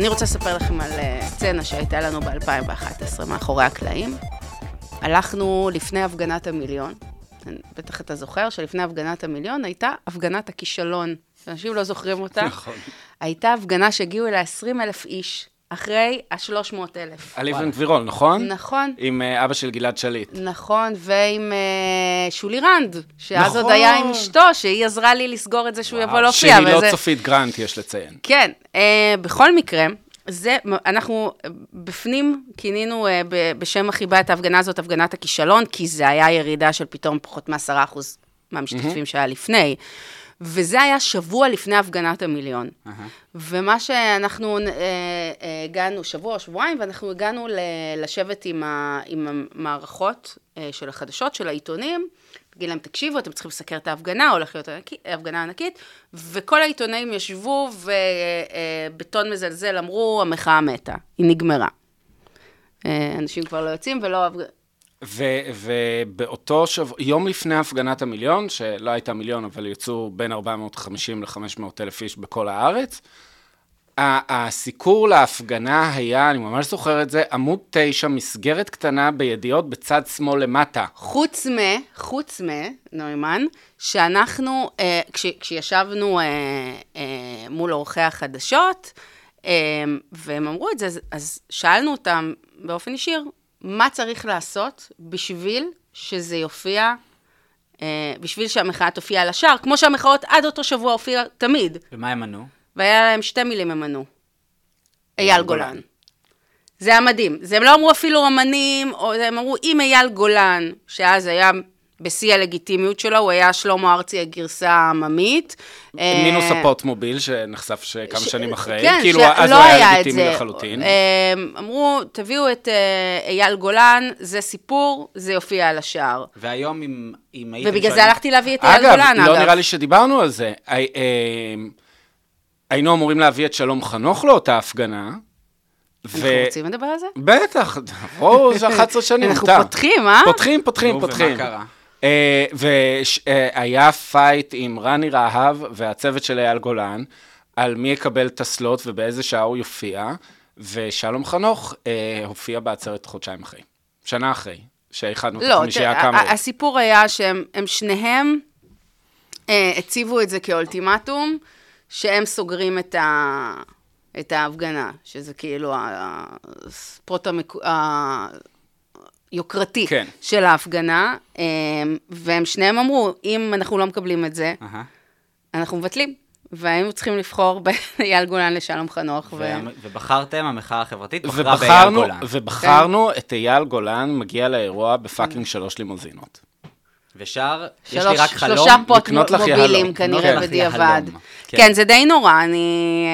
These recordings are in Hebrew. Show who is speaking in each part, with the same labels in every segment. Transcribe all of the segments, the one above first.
Speaker 1: אני רוצה לספר לכם על אה, סצנה שהייתה לנו ב-2011, מאחורי הקלעים. הלכנו לפני הפגנת המיליון, בטח אתה זוכר שלפני הפגנת המיליון הייתה הפגנת הכישלון. אנשים לא זוכרים אותה.
Speaker 2: נכון.
Speaker 1: הייתה הפגנה שהגיעו אליה 20 אלף איש, אחרי ה-300 אלף.
Speaker 2: על אבן גבירול, נכון?
Speaker 1: נכון.
Speaker 2: עם אה, אבא של גלעד שליט.
Speaker 1: נכון, ועם אה, שולי רנד, שאז
Speaker 2: נכון.
Speaker 1: עוד היה עם אשתו, שהיא עזרה לי לסגור את זה שהוא יבוא להופיע.
Speaker 2: שהיא לא
Speaker 1: וזה-
Speaker 2: צופית גרנט, יש לציין.
Speaker 1: כן, אה, בכל מקרה, זה, אנחנו בפנים כינינו אה, ב- בשם החיבה את ההפגנה הזאת הפגנת הכישלון, כי זה היה ירידה של פתאום פחות מ-10% מהמשתתפים שהיה לפני. וזה היה שבוע לפני הפגנת המיליון. ומה שאנחנו אה, אה, הגענו, שבוע או שבועיים, ואנחנו הגענו ל- לשבת עם, ה, עם המערכות אה, של החדשות, של העיתונים, להגיד להם, תקשיבו, אתם צריכים לסקר את ההפגנה, הולך להיות הפגנה ענקית, וכל העיתונאים ישבו ובטון מזלזל אמרו, המחאה מתה, היא נגמרה. אה, אנשים כבר לא יוצאים ולא...
Speaker 2: ובאותו שבוע, יום לפני הפגנת המיליון, שלא הייתה מיליון, אבל יצאו בין 450 ל-500 אלף איש בכל הארץ, הסיקור להפגנה היה, אני ממש זוכר את זה, עמוד 9, מסגרת קטנה בידיעות בצד שמאל למטה.
Speaker 1: חוץ מ, חוץ מ, נוימן, שאנחנו, אה, כש, כשישבנו אה, אה, מול עורכי החדשות, אה, והם אמרו את זה, אז, אז שאלנו אותם באופן ישיר, מה צריך לעשות בשביל שזה יופיע, אה, בשביל שהמחאה תופיע על השער, כמו שהמחאות עד אותו שבוע הופיע תמיד,
Speaker 3: ומה הם ענו?
Speaker 1: והיה להם שתי מילים הם ענו. אייל גולן. זה היה מדהים. זה הם לא אמרו אפילו אמנים, או הם אמרו, אם אייל גולן, שאז היה בשיא הלגיטימיות שלו, הוא היה שלמה ארצי הגרסה העממית.
Speaker 2: מינוס
Speaker 1: אה,
Speaker 2: הפוט מוביל, שנחשף כמה
Speaker 1: ש-
Speaker 2: שנים אחרי,
Speaker 1: כן,
Speaker 2: כאילו אז הוא היה לגיטימי
Speaker 1: זה.
Speaker 2: לחלוטין.
Speaker 1: אה, אמרו, תביאו את אה, אייל גולן, זה סיפור, זה יופיע על השער.
Speaker 3: והיום אם, אם הייתם
Speaker 1: ובגלל זה הלכתי להביא את אייל
Speaker 2: אגב,
Speaker 1: גולן, אגב.
Speaker 2: לא נראה לי שדיברנו על זה. הי- אה, היינו אמורים להביא את שלום חנוך לאותה הפגנה.
Speaker 1: אנחנו רוצים לדבר על זה?
Speaker 2: בטח, עברו 11 שנים,
Speaker 1: אנחנו. פותחים, אה?
Speaker 2: פותחים, פותחים,
Speaker 3: נו,
Speaker 2: פותחים.
Speaker 3: ומה קרה?
Speaker 2: והיה fight עם רני רהב והצוות של אייל גולן, על מי יקבל את ה slot ובאיזה שעה הוא יופיע, ושלום חנוך אה, הופיע בעצרת חודשיים אחרי. שנה אחרי, שאיחדנו את
Speaker 1: לא,
Speaker 2: החמישייה
Speaker 1: תראה,
Speaker 2: הקאמרית.
Speaker 1: ה- הסיפור היה שהם הם שניהם אה, הציבו את זה כאולטימטום, שהם סוגרים את, ה, את ההפגנה, שזה כאילו ה- הספורט המק... יוקרתי
Speaker 2: כן.
Speaker 1: של ההפגנה, אה, והם שניהם אמרו, אם אנחנו לא מקבלים את זה,
Speaker 3: אהה.
Speaker 1: אנחנו מבטלים. והיינו צריכים לבחור בין אייל גולן לשלום חנוך. ו...
Speaker 3: ו- ובחרתם, המחאה החברתית בחרה באייל גולן.
Speaker 2: ובחרנו את אייל גולן מגיע לאירוע בפאקינג שלוש לימוזינות.
Speaker 3: ושר, יש לי רק חלום.
Speaker 1: שלושה פוט מובילים. כנראה
Speaker 3: לך
Speaker 1: בדיעבד. כן.
Speaker 3: כן.
Speaker 1: זה די נורא, אני...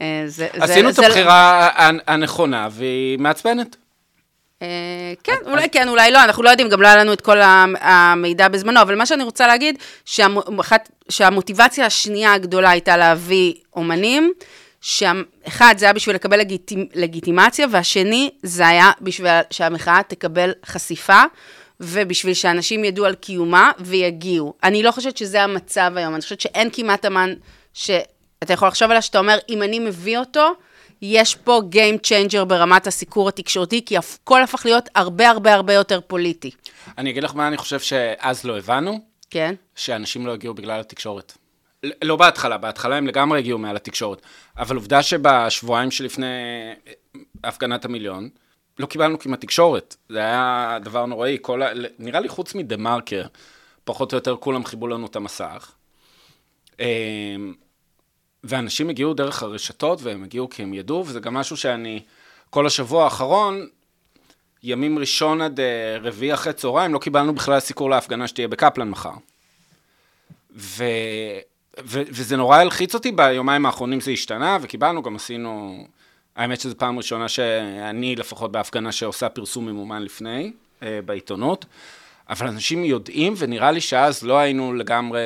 Speaker 1: אה, אה, זה-
Speaker 2: עשינו את
Speaker 1: זה-
Speaker 2: הבחירה הנ- הנכונה, והיא מעצבנת.
Speaker 1: אה, כן, אולי כן, אולי לא, אנחנו לא יודעים, גם לא היה לנו את כל המידע בזמנו, אבל מה שאני רוצה להגיד, שהמו- אחת- שהמוטיבציה השנייה הגדולה הייתה להביא אומנים, שאחד, זה היה בשביל לקבל לגיטימ, לגיטימציה, והשני, זה היה בשביל שהמחאה תקבל חשיפה, ובשביל שאנשים ידעו על קיומה ויגיעו. אני לא חושבת שזה המצב היום, אני חושבת שאין כמעט אמן שאתה יכול לחשוב עליה, שאתה אומר, אם אני מביא אותו, יש פה Game Changer ברמת הסיקור התקשורתי, כי הכל הפך להיות הרבה הרבה הרבה יותר פוליטי.
Speaker 2: אני אגיד לך מה אני חושב שאז לא הבנו,
Speaker 1: כן?
Speaker 2: שאנשים לא הגיעו בגלל התקשורת. לא בהתחלה, בהתחלה הם לגמרי הגיעו מעל התקשורת. אבל עובדה שבשבועיים שלפני אה, הפגנת המיליון, לא קיבלנו כמעט תקשורת. זה היה דבר נוראי. כל ה... נראה לי חוץ מדה מרקר, פחות או יותר כולם חיבו לנו את המסך. ואנשים הגיעו דרך הרשתות, והם הגיעו כי הם ידעו, וזה גם משהו שאני, כל השבוע האחרון, ימים ראשון עד אה, רביעי אחרי צהריים, לא קיבלנו בכלל סיקור להפגנה שתהיה בקפלן מחר. ו... ו... וזה נורא הלחיץ אותי, ביומיים האחרונים זה השתנה, וקיבלנו, גם עשינו... האמת שזו פעם ראשונה שאני לפחות בהפגנה שעושה פרסום ממומן לפני, אה, בעיתונות, אבל אנשים יודעים, ונראה לי שאז לא היינו לגמרי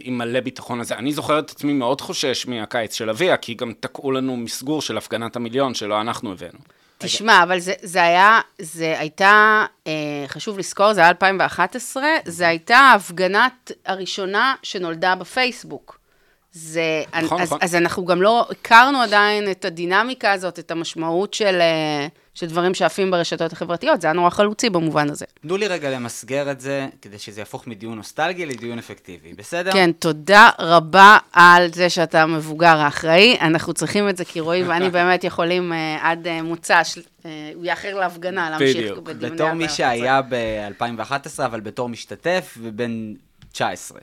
Speaker 2: עם מלא ביטחון הזה. אני זוכר את עצמי מאוד חושש מהקיץ של אביה, כי גם תקעו לנו מסגור של הפגנת המיליון שלא אנחנו הבאנו.
Speaker 1: תשמע, אבל זה, זה היה, זה הייתה, אה, חשוב לזכור, זה היה 2011, זה הייתה ההפגנת הראשונה שנולדה בפייסבוק. זה,
Speaker 2: נכון,
Speaker 1: אז,
Speaker 2: נכון.
Speaker 1: אז אנחנו גם לא הכרנו עדיין את הדינמיקה הזאת, את המשמעות של, אה, של דברים שעפים ברשתות החברתיות, זה היה נורא חלוצי במובן הזה.
Speaker 3: תנו לי רגע למסגר את זה, כדי שזה יהפוך מדיון נוסטלגי לדיון אפקטיבי, בסדר?
Speaker 1: כן, תודה רבה על זה שאתה המבוגר האחראי. אנחנו צריכים את זה, כי רועי ואני באמת יכולים אה, עד אה, מוצ"ש, אה, הוא יאחר להפגנה, להמשיך
Speaker 2: בדיוק.
Speaker 1: בדיוני
Speaker 3: בתור מי
Speaker 1: 2011.
Speaker 3: שהיה ב-2011, אבל בתור משתתף, ובן 19.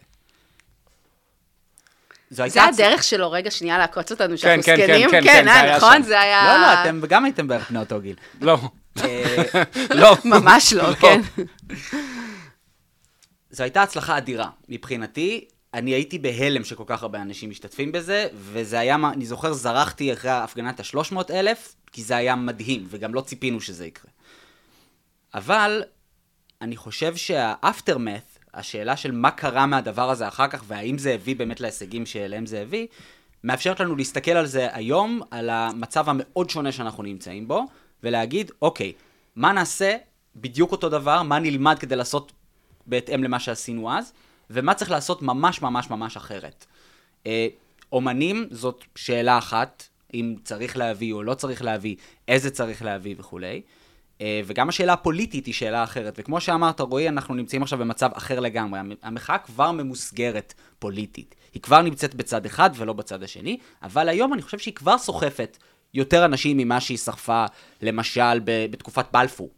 Speaker 3: זו
Speaker 1: זה
Speaker 3: הייתה...
Speaker 1: הדרך שלו, רגע, שנייה, לעקוץ אותנו, שאנחנו
Speaker 2: כן, כן,
Speaker 1: זקנים?
Speaker 2: כן, כן, זה
Speaker 1: אה,
Speaker 2: היה
Speaker 1: נכון? זה היה...
Speaker 3: לא, לא, אתם גם הייתם בערך בני אותו גיל.
Speaker 2: לא,
Speaker 3: אה,
Speaker 2: לא.
Speaker 1: ממש לא, כן.
Speaker 3: זו הייתה הצלחה אדירה. מבחינתי, אני הייתי בהלם שכל כך הרבה אנשים משתתפים בזה, וזה היה, אני זוכר, זרחתי אחרי הפגנת ה-300 אלף, כי זה היה מדהים, וגם לא ציפינו שזה יקרה. אבל, אני חושב שה-aftermath, השאלה של מה קרה מהדבר הזה אחר כך, והאם זה הביא באמת להישגים שאליהם זה הביא, מאפשרת לנו להסתכל על זה היום, על המצב המאוד שונה שאנחנו נמצאים בו, ולהגיד, אוקיי, מה נעשה בדיוק אותו דבר, מה נלמד כדי לעשות בהתאם למה שעשינו אז, ומה צריך לעשות ממש ממש ממש אחרת. אה, אומנים זאת שאלה אחת, אם צריך להביא או לא צריך להביא, איזה צריך להביא וכולי. אה, וגם השאלה הפוליטית היא שאלה אחרת. וכמו שאמרת, רועי, אנחנו נמצאים עכשיו במצב אחר לגמרי. המ- המחאה כבר ממוסגרת פוליטית. היא כבר נמצאת בצד אחד ולא בצד השני, אבל היום אני חושב שהיא כבר סוחפת יותר אנשים ממה שהיא סחפה, למשל, ב- בתקופת בלפור.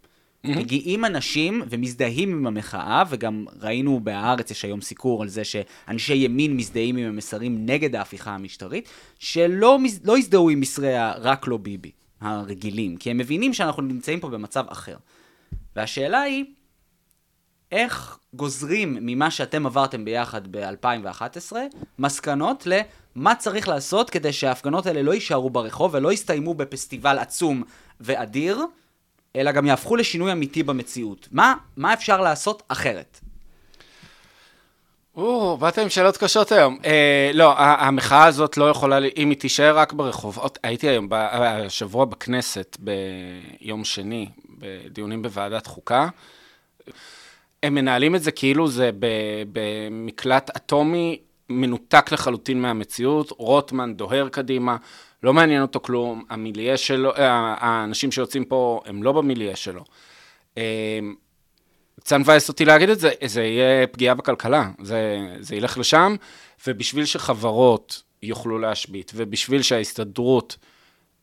Speaker 3: מגיעים אנשים ומזדהים עם המחאה, וגם ראינו בהארץ, יש היום סיקור על זה שאנשי ימין מזדהים עם המסרים נגד ההפיכה המשטרית, שלא לא הזדהו עם מסרי ה"רק לא ביבי" הרגילים, כי הם מבינים שאנחנו נמצאים פה במצב אחר. והשאלה היא, איך גוזרים ממה שאתם עברתם ביחד ב-2011 מסקנות למה צריך לעשות כדי שההפגנות האלה לא יישארו ברחוב ולא יסתיימו בפסטיבל עצום ואדיר, אלא גם יהפכו לשינוי אמיתי במציאות. מה, מה אפשר לעשות אחרת?
Speaker 2: או, באת עם שאלות קשות היום. אה, לא, המחאה הזאת לא יכולה, אם היא תישאר רק ברחובות, הייתי היום, השבוע בכנסת, ביום שני, בדיונים בוועדת חוקה. הם מנהלים את זה כאילו זה במקלט אטומי מנותק לחלוטין מהמציאות, רוטמן דוהר קדימה, לא מעניין אותו כלום, המיליה שלו, אה, האנשים שיוצאים פה הם לא במיליה שלו. קצת מבאס אותי להגיד את זה, זה יהיה פגיעה בכלכלה, זה, זה ילך לשם, ובשביל שחברות יוכלו להשבית, ובשביל שההסתדרות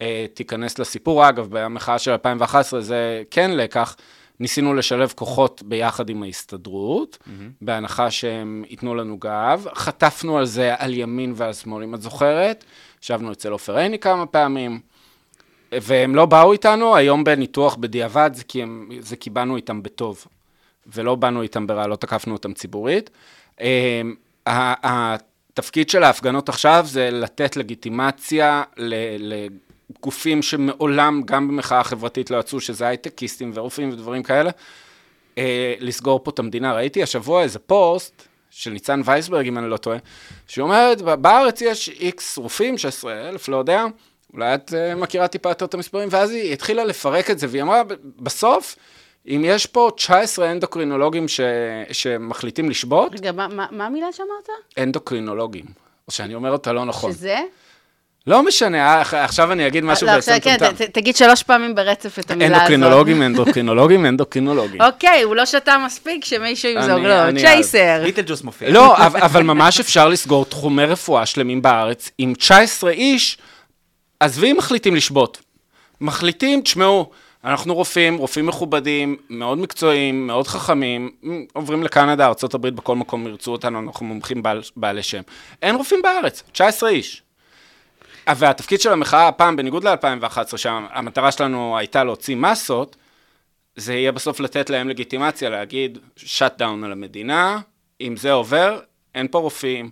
Speaker 2: אה, תיכנס לסיפור, אגב, במחאה של 2011 זה כן לקח, ניסינו לשלב כוחות ביחד עם ההסתדרות, mm-hmm. בהנחה שהם ייתנו לנו גב, חטפנו על זה על ימין ועל שמאל, אם את זוכרת, ישבנו אצל עופר עיני כמה פעמים, והם לא באו איתנו, היום בניתוח בדיעבד זה כי, הם, זה כי באנו איתם בטוב, ולא באנו איתם ברע, לא תקפנו אותם ציבורית. ה- התפקיד של ההפגנות עכשיו זה לתת לגיטימציה לגופים שמעולם, גם במחאה החברתית לא יצאו, שזה הייטקיסטים ורופאים ודברים כאלה, אה, לסגור פה את המדינה. ראיתי השבוע איזה פוסט של ניצן וייסברג, אם אני לא טועה, שאומרת, בארץ יש איקס רופאים, 16 אלף, לא יודע, אולי את אה, מכירה טיפה יותר את המספרים, ואז היא התחילה לפרק את זה, והיא אמרה, "ב- בסוף, אם יש פה 19 אנדוקרינולוגים ש... שמחליטים לשבות,
Speaker 1: רגע, מה- מה מה המילה שאמרת?
Speaker 2: אנדוקרינולוגים. או שאני אומר אותה לא נכון.
Speaker 1: שזה?
Speaker 2: לא משנה, אה, עכשיו אני אגיד משהו
Speaker 1: לא,
Speaker 2: בעצם
Speaker 1: עכשיו, כן,
Speaker 2: מטומטם.
Speaker 1: ת- ת- תגיד שלוש פעמים ברצף את המילה הזאת.
Speaker 2: אנדוקרינולוגים, אנדוקרינולוגים, אנדוקרינולוגים.
Speaker 1: אוקיי, הוא לא שתה מספיק שמישהו ימזוג לו. צ'ייסר.
Speaker 3: ביטלג'וס מופיע.
Speaker 2: לא, אבל אבל ממש אפשר לסגור תחומי רפואה שלמים בארץ עם 19 איש, עזבי אם מחליטים לשבות. מחליטים, תשמעו, אנחנו רופאים, רופאים מכובדים, מאוד מקצועיים, מאוד חכמים, עוברים לקנדה, ארה"ב, בכל מקום ירצו אותנו, אנחנו מומחים בעל, בעלי שם. אין רופאים בארץ, 19 איש. והתפקיד של המחאה הפעם, בניגוד ל-2011, שהמטרה שלנו הייתה להוציא מסות, זה יהיה בסוף לתת להם לגיטימציה, להגיד, שאט דאון על המדינה, אם זה עובר, אין פה רופאים,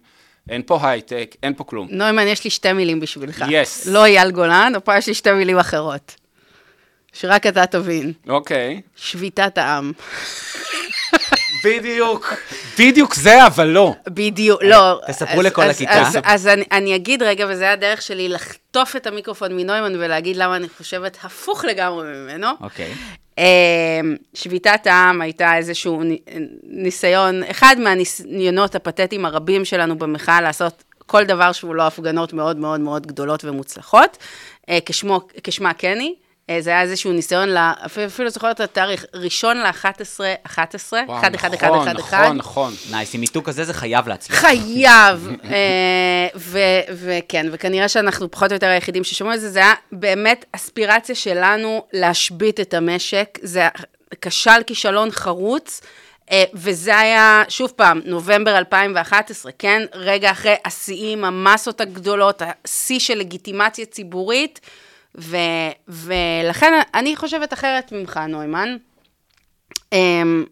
Speaker 2: אין פה הייטק, אין פה כלום.
Speaker 1: נוימן, יש לי שתי מילים בשבילך.
Speaker 2: Yes.
Speaker 1: לא אייל גולן, הפעם יש לי שתי מילים אחרות. שרק אתה תבין.
Speaker 2: אוקיי.
Speaker 1: שביתת העם.
Speaker 2: בדיוק. בדיוק זה, אבל לא.
Speaker 1: בדיוק, לא.
Speaker 3: תספרו
Speaker 1: אז-
Speaker 3: לכל
Speaker 1: אז-
Speaker 3: הכיתה.
Speaker 1: אז, אז אני, אני אגיד רגע, וזה הדרך שלי לחטוף את המיקרופון מנוימן ולהגיד למה אני חושבת הפוך לגמרי ממנו.
Speaker 3: אוקיי.
Speaker 1: אה, שביתת העם הייתה איזשהו ני- ניסיון, אחד מהניסיונות הפתטיים הרבים שלנו במחאה לעשות כל דבר שהוא לא הפגנות מאוד מאוד מאוד גדולות ומוצלחות, אה, כשמו, כשמה כן היא. אה, זה היה איזשהו ניסיון, לה, אפילו אפילו זוכרת את התאריך, ראשון ל-11, 11,
Speaker 2: וואו,
Speaker 1: 1, 1, 1,
Speaker 2: נכון,
Speaker 1: 1,
Speaker 2: נכון, נכון.
Speaker 3: נייס, עם מיתוג כזה זה חייב להצליח.
Speaker 1: חייב. אה, וכן, וכנראה שאנחנו פחות או יותר היחידים ששומעים את זה, זה היה באמת אספירציה שלנו להשבית את המשק. זה כשל כישלון חרוץ. אה, וזה היה, שוב פעם, נובמבר 2011, כן? רגע אחרי השיאים, המסות הגדולות, השיא של לגיטימציה ציבורית, ו, ולכן אני חושבת אחרת ממך, נוימן. אמ,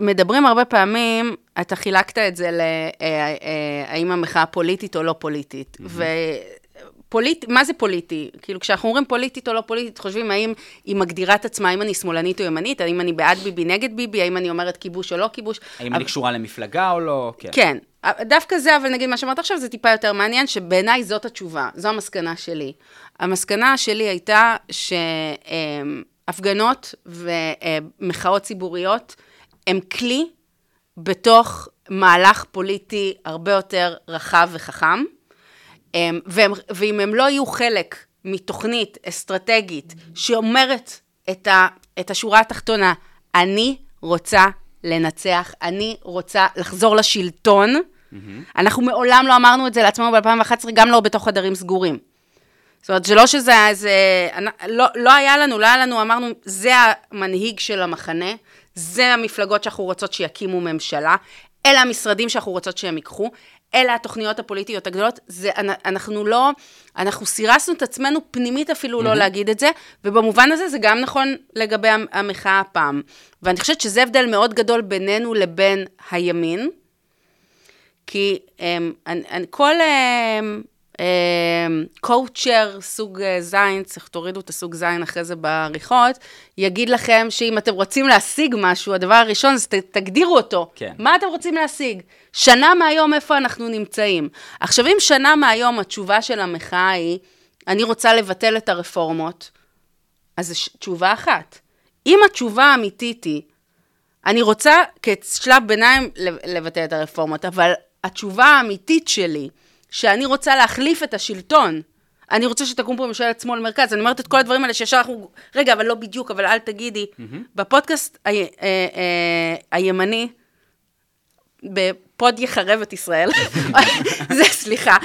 Speaker 1: מדברים הרבה פעמים, אתה חילקת את זה להאם המחאה פוליטית או לא פוליטית. ופוליט, מה זה פוליטי? כאילו, כשאנחנו אומרים פוליטית או לא פוליטית, חושבים האם היא מגדירה את עצמה, האם אני שמאלנית או ימנית, האם אני בעד ביבי נגד ביבי, האם אני אומרת כיבוש או לא כיבוש.
Speaker 3: האם אני קשורה למפלגה או לא? כן.
Speaker 1: כן, דווקא זה, אבל נגיד מה שאמרת עכשיו, זה טיפה יותר מעניין, שבעיניי זאת התשובה, זו המסקנה שלי. המסקנה שלי הייתה שהפגנות ומחאות ציבוריות הם כלי בתוך מהלך פוליטי הרבה יותר רחב וחכם, הם- והם, ואם הם לא יהיו חלק מתוכנית אסטרטגית שאומרת את, ה, את השורה התחתונה, אני רוצה לנצח, אני רוצה לחזור לשלטון, אנחנו מעולם לא אמרנו את זה לעצמנו ב-2011, גם לא בתוך חדרים סגורים. זאת אומרת, זה לא שזה היה איזה... לא, לא היה לנו, לא היה לנו, אמרנו, זה המנהיג של המחנה, זה המפלגות שאנחנו רוצות שיקימו ממשלה, אלה המשרדים שאנחנו רוצות שהם ייקחו, אלה התוכניות הפוליטיות הגדולות, זה, אנ- אנחנו לא, אנחנו סירסנו את עצמנו פנימית אפילו לא להגיד את זה, ובמובן הזה זה גם נכון לגבי המ- המחאה הפעם. ואני חושבת שזה הבדל מאוד גדול בינינו לבין הימין, כי um, אני, אני, כל קואוצ'ר סוג אה, זין, צריך תורידו את הסוג זין אחרי זה בעריכות, יגיד לכם שאם אתם רוצים להשיג משהו, הדבר הראשון זה ת, תגדירו אותו.
Speaker 3: כן.
Speaker 1: מה אתם רוצים להשיג? שנה מהיום איפה אנחנו נמצאים. עכשיו, אם שנה מהיום התשובה של המחאה היא, אני רוצה לבטל את הרפורמות, אז זו תשובה אחת. אם התשובה האמיתית היא, אני רוצה כשלב ביניים לבטל את הרפורמות, אבל התשובה האמיתית שלי, שאני רוצה להחליף את השלטון, אני רוצה שתקום פה ממשלת שמאל מרכז, אני אומרת את כל הדברים האלה שישר אנחנו, רגע, אבל לא בדיוק, אבל אל תגידי, בפודקאסט ה- אה, אה, הימני, בפוד יחרב את ישראל, זה, סליחה,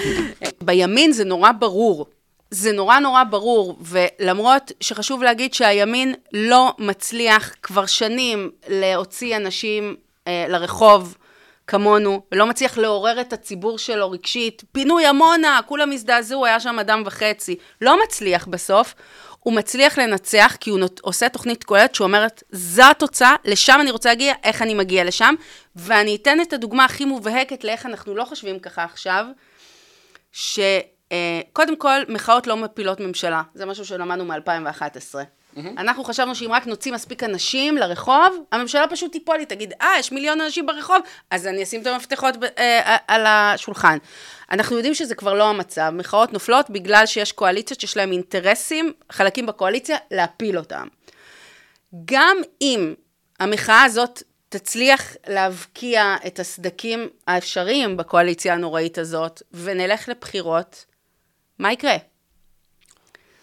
Speaker 1: בימין זה נורא ברור. זה נורא נורא ברור, ולמרות שחשוב להגיד שהימין לא מצליח כבר שנים להוציא אנשים אה, לרחוב כמונו, ולא מצליח לעורר את הציבור שלו רגשית, פינוי עמונה, כולם הזדעזעו, היה שם אדם וחצי. לא מצליח בסוף, הוא מצליח לנצח כי הוא נות- עושה תוכנית כוללת שאומרת, זו התוצאה, לשם אני רוצה להגיע, איך אני מגיע לשם, ואני אתן את הדוגמה הכי מובהקת לאיך אנחנו לא חושבים ככה עכשיו, שקודם כל, מחאות לא מפילות ממשלה, זה משהו שלמדנו מ-2011. אנחנו חשבנו שאם רק נוציא מספיק אנשים לרחוב, הממשלה פשוט תיפול, היא תגיד, אה, יש מיליון אנשים ברחוב, אז אני אשים את המפתחות ב- אה, על השולחן. אנחנו יודעים שזה כבר לא המצב, מחאות נופלות בגלל שיש קואליציות שיש להם אינטרסים, חלקים בקואליציה, להפיל אותם. גם אם המחאה הזאת תצליח להבקיע את הסדקים האפשריים בקואליציה הנוראית הזאת, ונלך לבחירות, מה יקרה?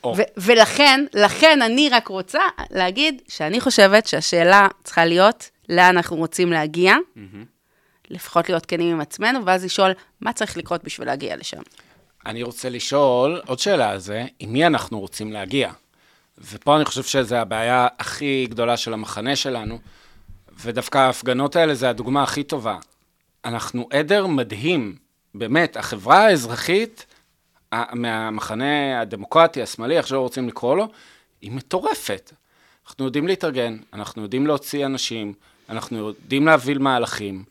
Speaker 2: או.
Speaker 1: ו- ולכן, לכן אני רק רוצה להגיד שאני חושבת שהשאלה צריכה להיות לאן אנחנו רוצים להגיע, לפחות להיות כנים עם עצמנו, ואז לשאול מה צריך לקרות בשביל להגיע לשם.
Speaker 2: אני רוצה לשאול עוד שאלה על זה, עם מי אנחנו רוצים להגיע? ופה אני חושב שזו הבעיה הכי גדולה של המחנה שלנו, ודווקא ההפגנות האלה זה הדוגמה הכי טובה. אנחנו עדר מדהים, באמת, החברה האזרחית מהמחנה הדמוקרטי, השמאלי, איך שלא רוצים לקרוא לו, היא מטורפת. אנחנו יודעים להתארגן, אנחנו יודעים להוציא אנשים, אנחנו יודעים להוביל מהלכים.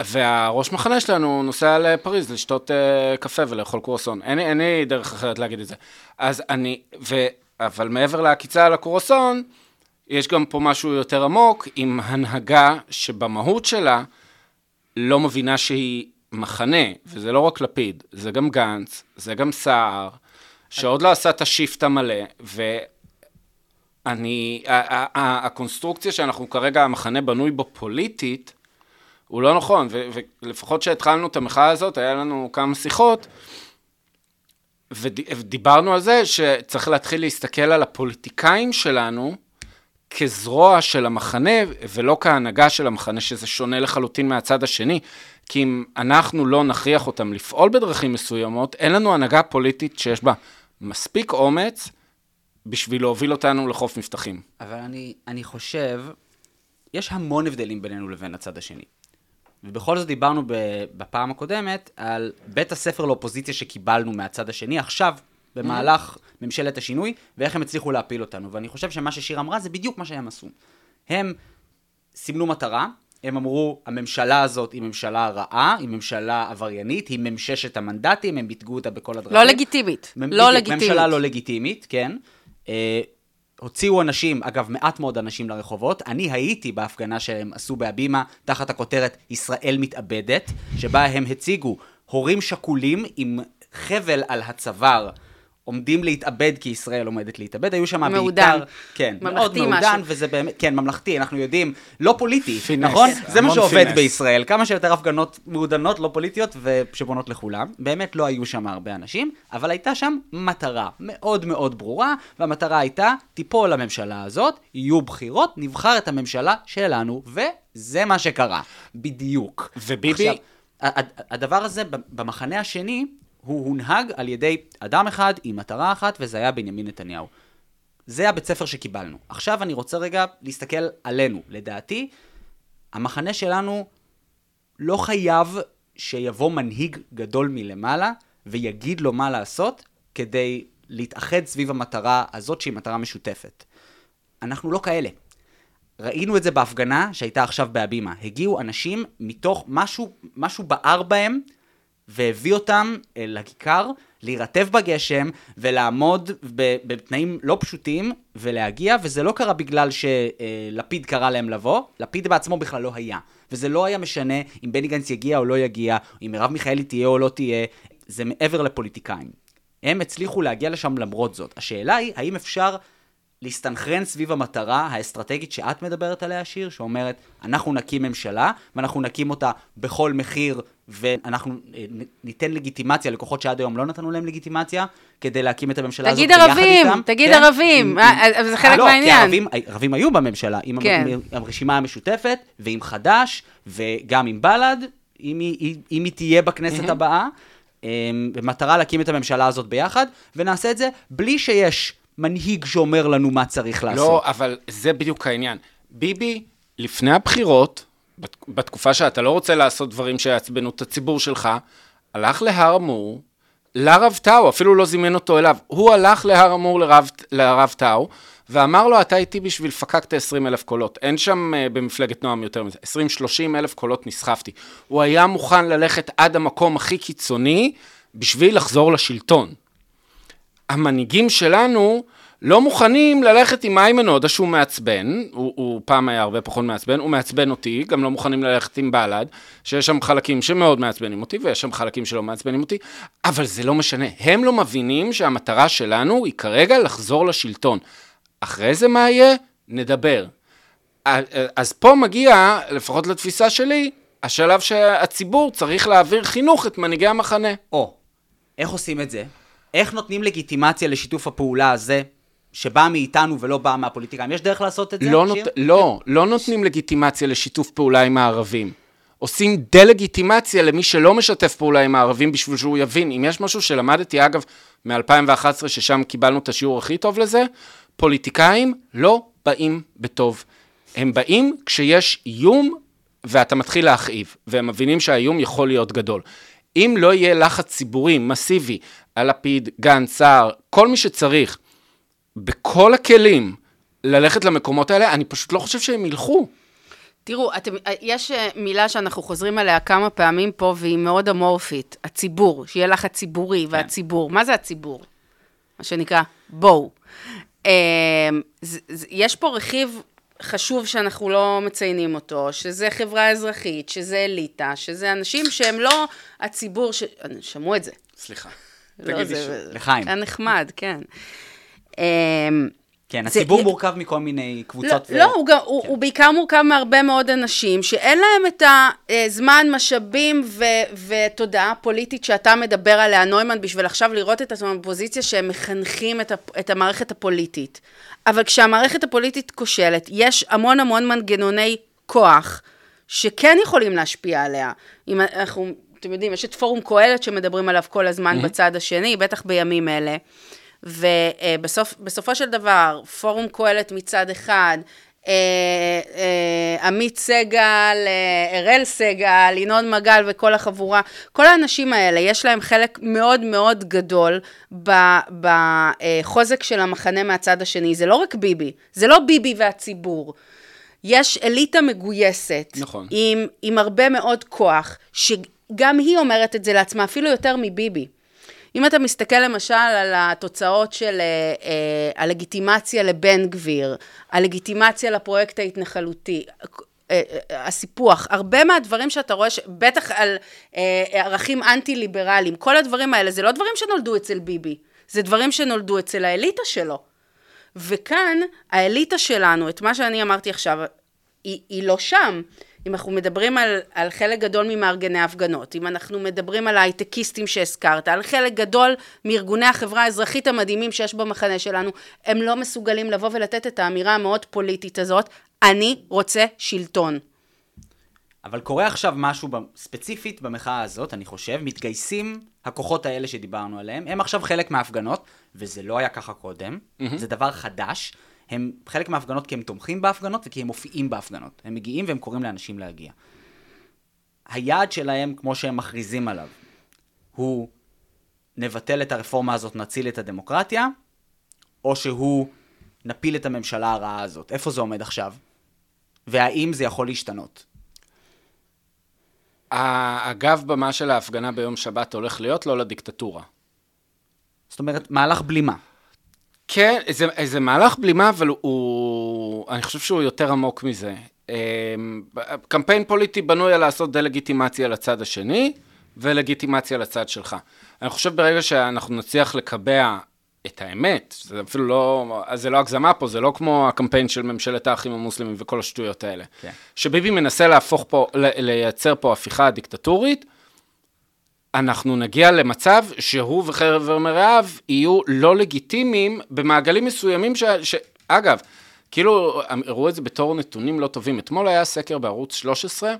Speaker 2: והראש מחנה שלנו נוסע לפריז לשתות uh, קפה ולאכול קרואסון. אין, לי- דרך אחרת להגיד את זה. אז אני, ו, אבל מעבר לעקיצה על הקרואסון, יש גם פה משהו יותר עמוק, עם הנהגה שבמהות שלה לא מבינה שהיא מחנה, וזה לא רק לפיד, זה גם גנץ, זה גם סער, שעוד לא עשה את השיפט המלא, ואני, הקונסטרוקציה שאנחנו כרגע, המחנה בנוי בו פוליטית, הוא לא נכון, ולפחות כשהתחלנו את המחאה הזאת, היה לנו כמה שיחות, ודיברנו על זה שצריך להתחיל להסתכל על הפוליטיקאים שלנו כזרוע של המחנה, ולא כהנהגה של המחנה, שזה שונה לחלוטין מהצד השני. כי אם אנחנו לא נכריח אותם לפעול בדרכים מסוימות, אין לנו הנהגה פוליטית שיש בה מספיק אומץ בשביל להוביל אותנו לחוף מבטחים.
Speaker 3: אבל אני, אני חושב, יש המון הבדלים בינינו לבין הצד השני. ובכל זאת דיברנו בפעם הקודמת על בית הספר לאופוזיציה שקיבלנו מהצד השני, עכשיו, במהלך. ממשלת השינוי, ואיך הם הצליחו להפיל אותנו. ואני חושב שמה ששיר אמרה זה בדיוק מה שהם עשו. הם סימנו מטרה, הם אמרו, הממשלה הזאת היא ממשלה רעה, היא ממשלה עבריינית, היא ממששת המנדטים, הם ביטגו אותה בכל הדרכים.
Speaker 1: לא לגיטימית, לא לגיטימית.
Speaker 3: ממשלה לא לגיטימית, כן. אה, הוציאו אנשים, אגב, מעט מאוד אנשים לרחובות. אני הייתי בהפגנה שהם עשו בהבימה, תחת הכותרת ישראל מתאבדת, שבה הם הציגו הורים שכולים עם חבל על הצוואר. עומדים להתאבד כי ישראל עומדת להתאבד, היו שם בעיקר... כן, מאוד מעודן,
Speaker 1: משהו.
Speaker 3: וזה באמת, כן, ממלכתי, אנחנו יודעים, לא פוליטי,
Speaker 2: פינס.
Speaker 3: נכון? זה מה שעובד
Speaker 2: פינס.
Speaker 3: בישראל, כמה שיותר הפגנות מעודנות, לא פוליטיות, ושבונות לכולם. באמת לא היו שם הרבה אנשים, אבל הייתה שם מטרה מאוד מאוד ברורה, והמטרה הייתה, תיפול הממשלה הזאת, יהיו בחירות, נבחר את הממשלה שלנו, וזה מה שקרה, בדיוק.
Speaker 2: וביבי-
Speaker 3: עכשיו, הדבר הזה במחנה השני, הוא הונהג על ידי אדם אחד עם מטרה אחת, וזה היה בנימין נתניהו. זה הבית ספר שקיבלנו. עכשיו אני רוצה רגע להסתכל עלינו. לדעתי, המחנה שלנו לא חייב שיבוא מנהיג גדול מלמעלה ויגיד לו מה לעשות כדי להתאחד סביב המטרה הזאת שהיא מטרה משותפת. אנחנו לא כאלה. ראינו את זה בהפגנה שהייתה עכשיו בהבימה. הגיעו אנשים מתוך משהו, משהו בער בהם, והביא אותם אל הכיכר, להירטב בגשם ולעמוד בתנאים לא פשוטים ולהגיע, וזה לא קרה בגלל שלפיד קרא להם לבוא, לפיד בעצמו בכלל לא היה. וזה לא היה משנה אם בני גנץ יגיע או לא יגיע, אם מרב מיכאלי תהיה או לא תהיה, זה מעבר לפוליטיקאים. הם הצליחו להגיע לשם למרות זאת. השאלה היא, האם אפשר להסתנכרן סביב המטרה האסטרטגית שאת מדברת עליה, שיר, שאומרת, אנחנו נקים ממשלה, ואנחנו נקים אותה בכל מחיר, ואנחנו אה, ניתן לגיטימציה לכוחות שעד היום לא נתנו להם לגיטימציה, כדי להקים את הממשלה הזאת
Speaker 1: תגיד
Speaker 3: ביחד
Speaker 1: ערבים,
Speaker 3: איתם.
Speaker 1: תגיד
Speaker 3: כן?
Speaker 1: ערבים,
Speaker 3: עם-
Speaker 1: אה,
Speaker 3: עם-
Speaker 1: אה, זה חלק
Speaker 3: לא,
Speaker 1: מהעניין.
Speaker 3: כי ערבים, ערבים היו בממשלה, עם,
Speaker 1: כן.
Speaker 3: עם, עם הרשימה המשותפת, ועם חד"ש, וגם עם בל"ד, אם היא, אם היא תהיה בכנסת הבאה, אמ, במטרה להקים את הממשלה הזאת ביחד, ונעשה את זה בלי שיש מנהיג שאומר לנו מה צריך לעשות.
Speaker 2: לא, אבל זה בדיוק העניין. ביבי, לפני הבחירות, בת- בתקופה שאתה לא רוצה לעשות דברים שיעצבנו את הציבור שלך, הלך להר אמור, לרב טאו, אפילו לא זימן אותו אליו, הוא הלך להר אמור לרב, לרב טאו, ואמר לו, אתה איתי בשביל פקקת 20 אלף קולות. אין שם uh, במפלגת נועם יותר מזה, 20-30 אלף קולות נסחפתי. הוא היה מוכן ללכת עד המקום הכי קיצוני בשביל לחזור לשלטון. המנהיגים שלנו לא מוכנים ללכת עם איימן עודה שהוא מעצבן, הוא, הוא פעם היה הרבה פחות מעצבן, הוא מעצבן אותי, גם לא מוכנים ללכת עם בל"ד, שיש שם חלקים שמאוד מעצבנים אותי, ויש שם חלקים שלא מעצבנים אותי, אבל זה לא משנה. הם לא מבינים שהמטרה שלנו היא כרגע לחזור לשלטון. אחרי זה מה יהיה? נדבר. אז פה מגיע, לפחות לתפיסה שלי, השלב שהציבור צריך להעביר חינוך את מנהיגי המחנה.
Speaker 3: או, איך עושים את זה? איך נותנים לגיטימציה לשיתוף הפעולה הזה, שבא מאיתנו ולא בא מהפוליטיקאים? יש דרך לעשות את זה?
Speaker 2: לא? נות... לא, לא נותנים לגיטימציה לשיתוף פעולה עם הערבים. עושים דה-לגיטימציה למי שלא משתף פעולה עם הערבים בשביל שהוא יבין. אם יש משהו שלמדתי, אגב, מ-2011, ששם קיבלנו את השיעור הכי טוב לזה, פוליטיקאים לא באים בטוב. הם באים כשיש איום ואתה מתחיל להכאיב, והם מבינים שהאיום יכול להיות גדול. אם לא יהיה לחץ ציבורי מסיבי על לפיד, גנץ, סער, כל מי שצריך, בכל הכלים ללכת למקומות האלה, אני פשוט לא חושב שהם ילכו.
Speaker 1: תראו, אתם, יש אה, מילה שאנחנו חוזרים עליה כמה פעמים פה, והיא מאוד אמורפית, הציבור, שיהיה לחץ ציבורי,
Speaker 3: כן.
Speaker 1: והציבור. מה זה הציבור? מה שנקרא, בואו. אה, יש פה רכיב חשוב שאנחנו לא מציינים אותו, שזה חברה אזרחית, שזה אליטה, שזה אנשים שהם לא הציבור ש... שמעו את זה.
Speaker 2: סליחה.
Speaker 1: לא, זה-.
Speaker 3: לחיים.
Speaker 1: היה נחמד, כן. אמ,
Speaker 3: כן,
Speaker 1: זה-
Speaker 3: הציבור מורכב מכל מיני
Speaker 1: לא,
Speaker 3: קבוצות. ו-
Speaker 1: לא הוא, גם, הוא,
Speaker 3: כן.
Speaker 1: הוא בעיקר מורכב מהרבה מאוד אנשים שאין להם את הזמן, משאבים ו- ותודעה פוליטית שאתה מדבר עליה, נוימן, בשביל עכשיו לראות את עצמם בפוזיציה שהם מחנכים את, הפ- את המערכת הפוליטית. אבל כשהמערכת הפוליטית כושלת, יש המון המון מנגנוני כוח שכן יכולים להשפיע עליה. אם אנחנו, אתם יודעים, יש את פורום קהלת שמדברים עליו כל הזמן mm-hmm. בצד השני, בטח בימים אלה. ובסופו של דבר, פורום קהלת מצד אחד, אה, אה, עמית סגל, אה, אראל סגל, ינון מגל וכל החבורה, כל האנשים האלה, יש להם חלק מאוד מאוד גדול בחוזק של המחנה מהצד השני. זה לא רק ביבי, זה לא ביבי והציבור. יש אליטה מגויסת,
Speaker 2: נכון.
Speaker 1: עם, עם הרבה מאוד כוח, שגם היא אומרת את זה לעצמה, אפילו יותר מביבי. אם אתה מסתכל למשל על התוצאות של אה, אה, הלגיטימציה לבן גביר, הלגיטימציה לפרויקט ההתנחלותי, אה, אה, הסיפוח, הרבה מהדברים שאתה רואה, בטח על אה, ערכים אנטי-ליברליים, כל הדברים האלה, זה לא דברים שנולדו אצל ביבי, זה דברים שנולדו אצל האליטה שלו. וכאן, האליטה שלנו, את מה שאני אמרתי עכשיו, היא, היא לא שם. אם אנחנו מדברים על, על חלק גדול ממארגני ההפגנות, אם אנחנו מדברים על ההייטקיסטים שהזכרת, על חלק גדול מארגוני החברה האזרחית המדהימים שיש במחנה שלנו, הם לא מסוגלים לבוא ולתת את האמירה המאוד פוליטית הזאת, אני רוצה שלטון.
Speaker 3: אבל קורה עכשיו משהו ספציפית במחאה הזאת, אני חושב, מתגייסים הכוחות האלה שדיברנו עליהם, הם עכשיו חלק מההפגנות, וזה לא היה ככה קודם, mm-hmm. זה דבר חדש. הם חלק מההפגנות כי הם תומכים בהפגנות וכי הם מופיעים בהפגנות. הם מגיעים והם קוראים לאנשים להגיע. היעד שלהם, כמו שהם מכריזים עליו, הוא נבטל את הרפורמה הזאת, נציל את הדמוקרטיה, או שהוא נפיל את הממשלה הרעה הזאת. איפה זה עומד עכשיו? והאם זה יכול להשתנות?
Speaker 2: הגב במה של ההפגנה ביום שבת הולך להיות לא לדיקטטורה.
Speaker 3: זאת אומרת, מהלך בלימה.
Speaker 2: כן, זה, זה מהלך בלימה, אבל הוא, אני חושב שהוא יותר עמוק מזה. אמ, קמפיין פוליטי בנוי על לעשות דה-לגיטימציה לצד השני, ולגיטימציה לצד שלך. אני חושב ברגע שאנחנו נצליח לקבע את האמת, זה אפילו לא, אז זה לא הגזמה פה, זה לא כמו הקמפיין של ממשלת האחים המוסלמים וכל השטויות האלה.
Speaker 3: כן.
Speaker 2: שביבי מנסה להפוך פה, לייצר פה הפיכה דיקטטורית, אנחנו נגיע למצב שהוא וחבר מרעיו יהיו לא לגיטימיים במעגלים מסוימים ש... ש... אגב, כאילו, הראו את זה בתור נתונים לא טובים. אתמול היה סקר בערוץ 13,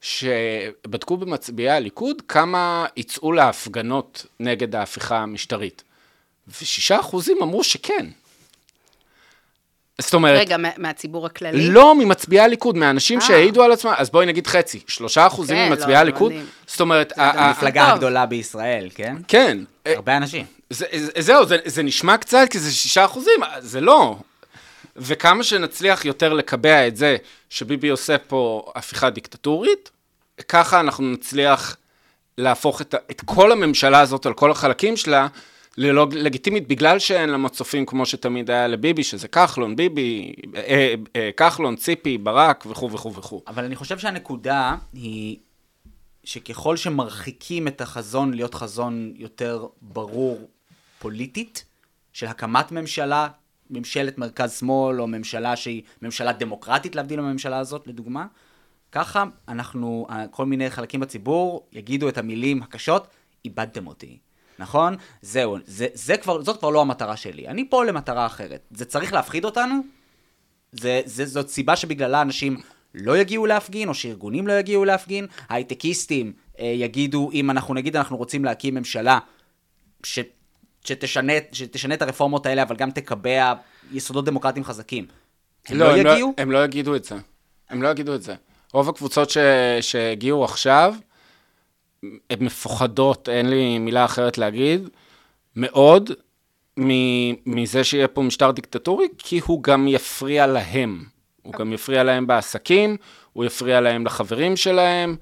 Speaker 2: שבדקו במצביעי הליכוד כמה יצאו להפגנות נגד ההפיכה המשטרית. ושישה אחוזים אמרו שכן. זאת אומרת,
Speaker 1: רגע, מה- מהציבור הכללי?
Speaker 2: לא ממצביעי הליכוד, מהאנשים
Speaker 1: אה.
Speaker 2: שהעידו על עצמם, אז בואי נגיד חצי, שלושה אחוזים
Speaker 1: כן,
Speaker 2: ממצביעי
Speaker 1: לא,
Speaker 2: הליכוד. זאת אומרת,
Speaker 3: המפלגה. הגדולה בישראל, כן?
Speaker 2: כן, אה,
Speaker 3: הרבה אנשים.
Speaker 2: זה, זה, זהו, זה, נשמע קצת כי זה שישה אחוזים, זה לא. וכמה שנצליח יותר לקבע את זה שביבי עושה פה הפיכה דיקטטורית, ככה אנחנו נצליח להפוך את כל הממשלה הזאת על כל החלקים שלה ללא לגיטימית, בגלל שאין לה מצופים כמו שתמיד היה לביבי, שזה כחלון, ביבי, אה, אה, כחלון, ציפי, ברק וכו' וכו' וכו'.
Speaker 3: אבל אני חושב שהנקודה היא שככל שמרחיקים את החזון להיות חזון יותר ברור פוליטית, של הקמת ממשלה, ממשלת מרכז-שמאל, או ממשלה שהיא ממשלה דמוקרטית, להבדיל מהממשלה הזאת, לדוגמה, ככה אנחנו, כל מיני חלקים בציבור יגידו את המילים הקשות, איבדתם אותי. נכון? זהו, זה, זה כבר, זאת כבר לא המטרה שלי. אני פה למטרה אחרת. זה צריך להפחיד אותנו, זה, זה, זאת סיבה שבגללה אנשים לא יגיעו להפגין, או שארגונים לא יגיעו להפגין. הייטקיסטים אה, יגידו, אם אנחנו נגיד אנחנו רוצים להקים ממשלה ש, שתשנה, שתשנה את הרפורמות האלה, אבל גם תקבע יסודות דמוקרטיים חזקים. הם לא,
Speaker 2: הם
Speaker 3: יגיעו?
Speaker 2: לא, הם לא יגידו את זה. הם לא יגידו את זה. רוב הקבוצות ש, שהגיעו עכשיו, הן מפוחדות, אין לי מילה אחרת להגיד, מאוד מ- מזה שיהיה פה משטר דיקטטורי, כי הוא גם יפריע להם. הוא גם יפריע להם בעסקים, הוא יפריע להם לחברים שלהם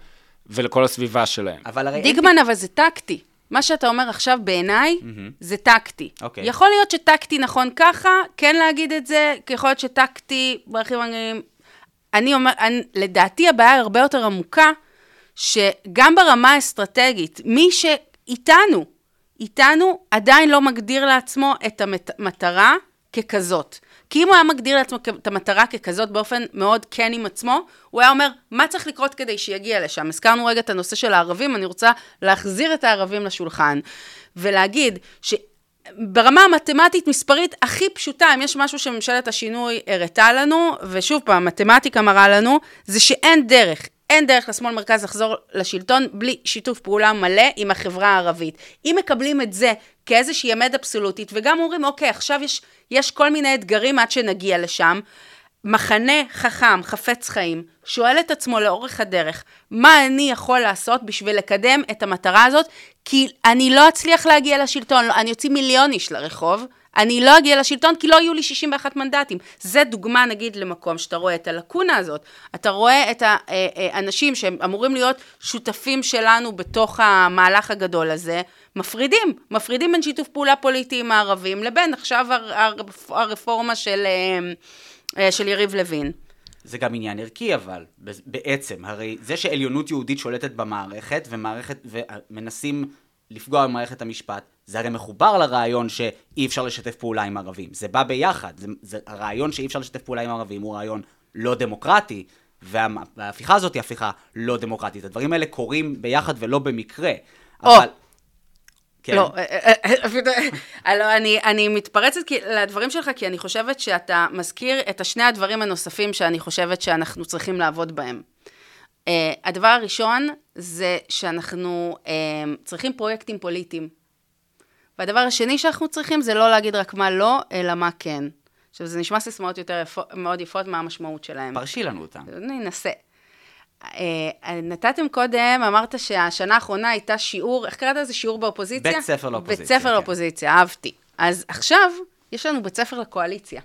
Speaker 2: ולכל הסביבה שלהם.
Speaker 3: אבל הרי...
Speaker 1: דיגמן, אבל זה טקטי. מה שאתה אומר עכשיו בעיניי, זה טקטי.
Speaker 3: אוקיי.
Speaker 1: יכול להיות שטקטי נכון ככה, כן להגיד את זה, כי יכול להיות שטקטי בערכים רגילים. אני אומר, אני, לדעתי הבעיה הרבה יותר עמוקה, שגם ברמה האסטרטגית, מי שאיתנו, איתנו עדיין לא מגדיר לעצמו את המטרה ככזאת. כי אם הוא היה מגדיר לעצמו את המטרה ככזאת באופן מאוד כן עם עצמו, הוא היה אומר, מה צריך לקרות כדי שיגיע לשם? הזכרנו רגע את הנושא של הערבים, אני רוצה להחזיר את הערבים לשולחן, ולהגיד ש... ברמה המתמטית, מספרית הכי פשוטה, אם יש משהו שממשלת השינוי הראתה לנו, ושוב פעם, מתמטיקה מראה לנו, זה שאין דרך, אין דרך לשמאל מרכז לחזור לשלטון בלי שיתוף פעולה מלא עם החברה הערבית. אם מקבלים את זה כאיזושהי אמת אבסולוטית, וגם אומרים, אוקיי, עכשיו יש, יש כל מיני אתגרים עד שנגיע לשם, מחנה חכם, חפץ חיים, שואל את עצמו לאורך הדרך, מה אני יכול לעשות בשביל לקדם את המטרה הזאת? כי אני לא אצליח להגיע לשלטון, לא, אני אוציא מיליון איש לרחוב, אני לא אגיע לשלטון כי לא יהיו לי 61 מנדטים. זה דוגמה, נגיד, למקום שאתה רואה את הלקונה הזאת. אתה רואה את האנשים שהם אמורים להיות שותפים שלנו בתוך המהלך הגדול הזה, מפרידים, מפרידים בין שיתוף פעולה פוליטי עם הערבים לבין עכשיו הרפורמה של... אה, של יריב לוין.
Speaker 3: זה גם עניין ערכי אבל, בעצם, הרי זה שעליונות יהודית שולטת במערכת, ומערכת, ומנסים לפגוע במערכת המשפט, זה הרי מחובר לרעיון שאי אפשר לשתף פעולה עם ערבים. זה בא ביחד, זה, זה, הרעיון שאי אפשר לשתף פעולה עם ערבים הוא רעיון לא דמוקרטי, וההפיכה הזאת היא הפיכה לא דמוקרטית. הדברים האלה קורים ביחד ולא במקרה.
Speaker 1: או. אבל... כן. לא, אה, אה, אה, לא, אני, אני מתפרצת לדברים שלך, כי אני חושבת שאתה מזכיר את השני הדברים הנוספים שאני חושבת שאנחנו צריכים לעבוד בהם. Uh, הדבר הראשון זה שאנחנו uh, צריכים פרויקטים פוליטיים. והדבר השני שאנחנו צריכים זה לא להגיד רק מה לא, אלא מה כן. עכשיו, זה נשמע סיסמאות יותר יפו, מאוד יפות, מה המשמעות שלהם.
Speaker 3: פרשי לנו אותם.
Speaker 1: אני אנסה. אה, נתתם קודם, אמרת שהשנה האחרונה הייתה שיעור, איך קראת לזה? שיעור באופוזיציה?
Speaker 3: בית ספר לאופוזיציה.
Speaker 1: בית ספר כן. לאופוזיציה, אהבתי. אז עכשיו, יש לנו בית ספר לקואליציה.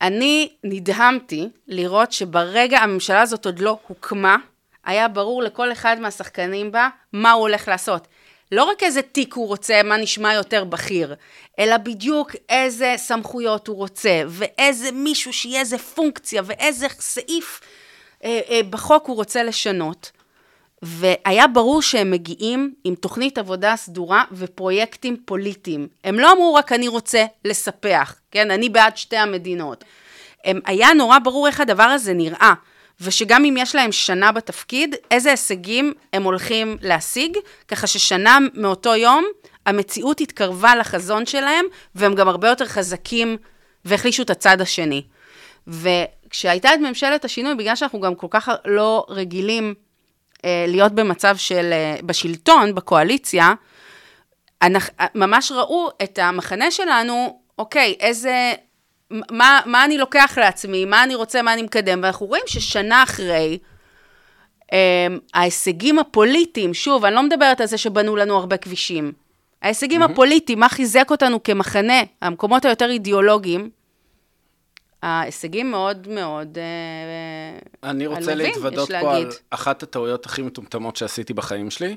Speaker 1: אני נדהמתי לראות שברגע הממשלה הזאת עוד לא הוקמה, היה ברור לכל אחד מהשחקנים בה מה הוא הולך לעשות. לא רק איזה תיק הוא רוצה, מה נשמע יותר בכיר, אלא בדיוק איזה סמכויות הוא רוצה, ואיזה מישהו שיהיה איזה פונקציה, ואיזה סעיף אה, אה, בחוק הוא רוצה לשנות. והיה ברור שהם מגיעים עם תוכנית עבודה סדורה ופרויקטים פוליטיים. הם לא אמרו רק אני רוצה לספח, כן? אני בעד שתי המדינות. הם, היה נורא ברור איך הדבר הזה נראה, ושגם אם יש להם שנה בתפקיד, איזה הישגים הם הולכים להשיג, ככה ששנה מאותו יום המציאות התקרבה לחזון שלהם, והם גם הרבה יותר חזקים והחלישו את הצד השני. וכשהייתה את ממשלת השינוי, בגלל שאנחנו גם כל כך לא רגילים אה, להיות במצב של, אה, בשלטון, בקואליציה, אנחנו, ממש ראו את המחנה שלנו, אוקיי, איזה, מה, מה אני לוקח לעצמי, מה אני רוצה, מה אני מקדם, ואנחנו רואים ששנה אחרי, אה, ההישגים הפוליטיים, שוב, אני לא מדברת על זה שבנו לנו הרבה כבישים, ההישגים mm-hmm. הפוליטיים, מה חיזק אותנו כמחנה, המקומות היותר אידיאולוגיים, ההישגים מאוד מאוד
Speaker 2: אה, אני רוצה להתוודות פה על אחת הטעויות הכי מטומטמות שעשיתי בחיים שלי.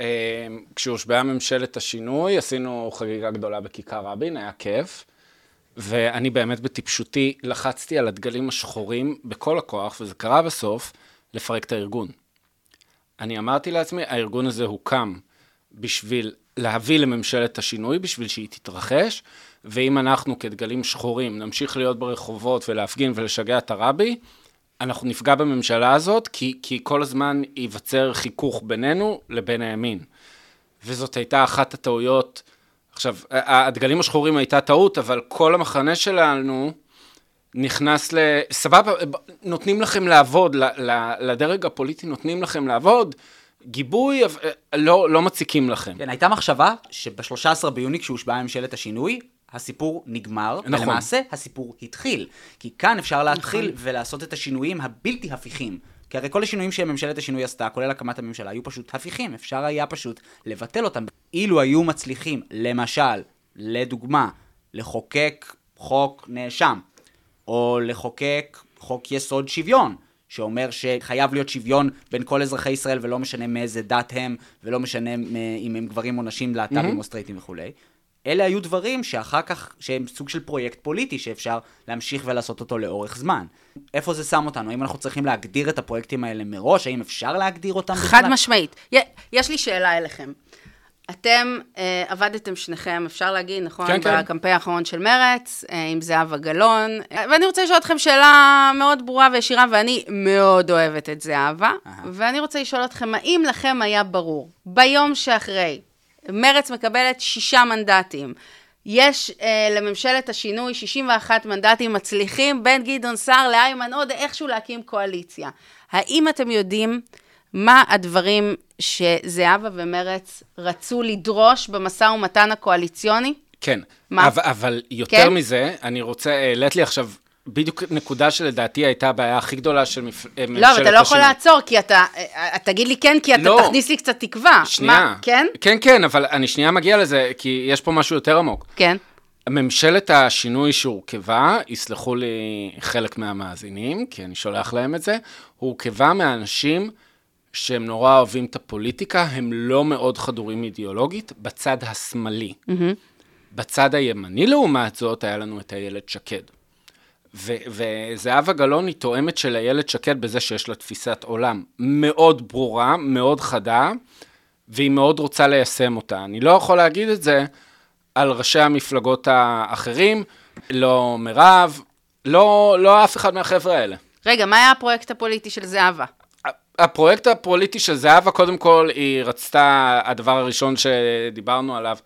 Speaker 2: אה, כשהושבעה ממשלת השינוי, עשינו חגיגה גדולה בכיכר רבין, היה כיף. ואני באמת בטיפשותי לחצתי על הדגלים השחורים בכל הכוח, וזה קרה בסוף, לפרק את הארגון. אני אמרתי לעצמי, הארגון הזה הוקם בשביל להביא לממשלת השינוי, בשביל שהיא תתרחש, ואם אנחנו כדגלים שחורים נמשיך להיות ברחובות ולהפגין ולשגע את הרבי, אנחנו נפגע בממשלה הזאת, כי, כי כל הזמן ייווצר חיכוך בינינו לבין הימין. וזאת הייתה אחת הטעויות, עכשיו, הדגלים השחורים הייתה טעות, אבל כל המחנה שלנו נכנס ל... סבבה, נותנים לכם לעבוד, לדרג הפוליטי נותנים לכם לעבוד, גיבוי, לא, לא מציקים לכם.
Speaker 3: כן, הייתה מחשבה שב-13 ביוני, כשהושבעה ממשלת השינוי, הסיפור נגמר, נכון. ולמעשה הסיפור התחיל. כי כאן אפשר להתחיל נכון. ולעשות את השינויים הבלתי הפיכים. כי הרי כל השינויים שממשלת השינוי עשתה, כולל הקמת הממשלה, היו פשוט הפיכים, אפשר היה פשוט לבטל אותם. אילו היו מצליחים, למשל, לדוגמה, לחוקק חוק נאשם, או לחוקק חוק יסוד שוויון, שאומר שחייב להיות שוויון בין כל אזרחי ישראל ולא משנה מאיזה דת הם, ולא משנה אם הם גברים או נשים, להט"בים mm-hmm. או סטרייטים וכולי. אלה היו דברים שאחר כך, שהם סוג של פרויקט פוליטי שאפשר להמשיך ולעשות אותו לאורך זמן. איפה זה שם אותנו? האם אנחנו צריכים להגדיר את הפרויקטים האלה מראש? האם אפשר להגדיר אותם
Speaker 1: בכלל? חד משמעית. יש לי שאלה אליכם. אתם אה, עבדתם שניכם, אפשר להגיד, נכון?
Speaker 2: כן, כן.
Speaker 1: בקמפיין האחרון של מרץ, אה, עם זהבה גלאון. אה, ואני רוצה לשאול אתכם שאלה מאוד ברורה וישירה, ואני מאוד אוהבת את זהבה. ואני רוצה לשאול אתכם, האם לכם היה ברור, ביום שאחרי, מרץ מקבלת שישה מנדטים, יש אה, לממשלת השינוי 61 מנדטים מצליחים בין גדעון סער לאיימן עודה איכשהו להקים קואליציה. האם אתם יודעים מה הדברים שזהבה ומרץ רצו לדרוש במשא ומתן הקואליציוני?
Speaker 2: כן.
Speaker 1: מה?
Speaker 2: אבל, אבל יותר
Speaker 1: כן?
Speaker 2: מזה, אני רוצה, העלית לי עכשיו בדיוק נקודה שלדעתי הייתה הבעיה הכי גדולה של מפ... אה, ממשלת
Speaker 1: לא, אבל אתה לא יכול
Speaker 2: השינוי.
Speaker 1: לעצור, כי אתה, אה, תגיד לי כן, כי אתה
Speaker 2: לא.
Speaker 1: תכניס לי קצת תקווה.
Speaker 2: שנייה.
Speaker 1: מה, כן?
Speaker 2: כן, כן, אבל אני שנייה מגיע לזה, כי יש פה משהו יותר עמוק.
Speaker 1: כן.
Speaker 2: ממשלת השינוי שהורכבה, יסלחו לי חלק מהמאזינים, כי אני שולח להם את זה, הורכבה מאנשים שהם נורא אוהבים את הפוליטיקה, הם לא מאוד חדורים אידיאולוגית, בצד השמאלי. בצד הימני, לעומת זאת, היה לנו את איילת שקד. ו- וזהבה גלאון היא תואמת של איילת שקד בזה שיש לה תפיסת עולם מאוד ברורה, מאוד חדה, והיא מאוד רוצה ליישם אותה. אני לא יכול להגיד את זה על ראשי המפלגות האחרים, לא מירב, לא, לא אף אחד מהחבר'ה האלה.
Speaker 1: רגע, מה היה הפרויקט הפוליטי של זהבה?
Speaker 2: הפרויקט הפוליטי של זהבה, קודם כל, היא רצתה, הדבר הראשון שדיברנו עליו,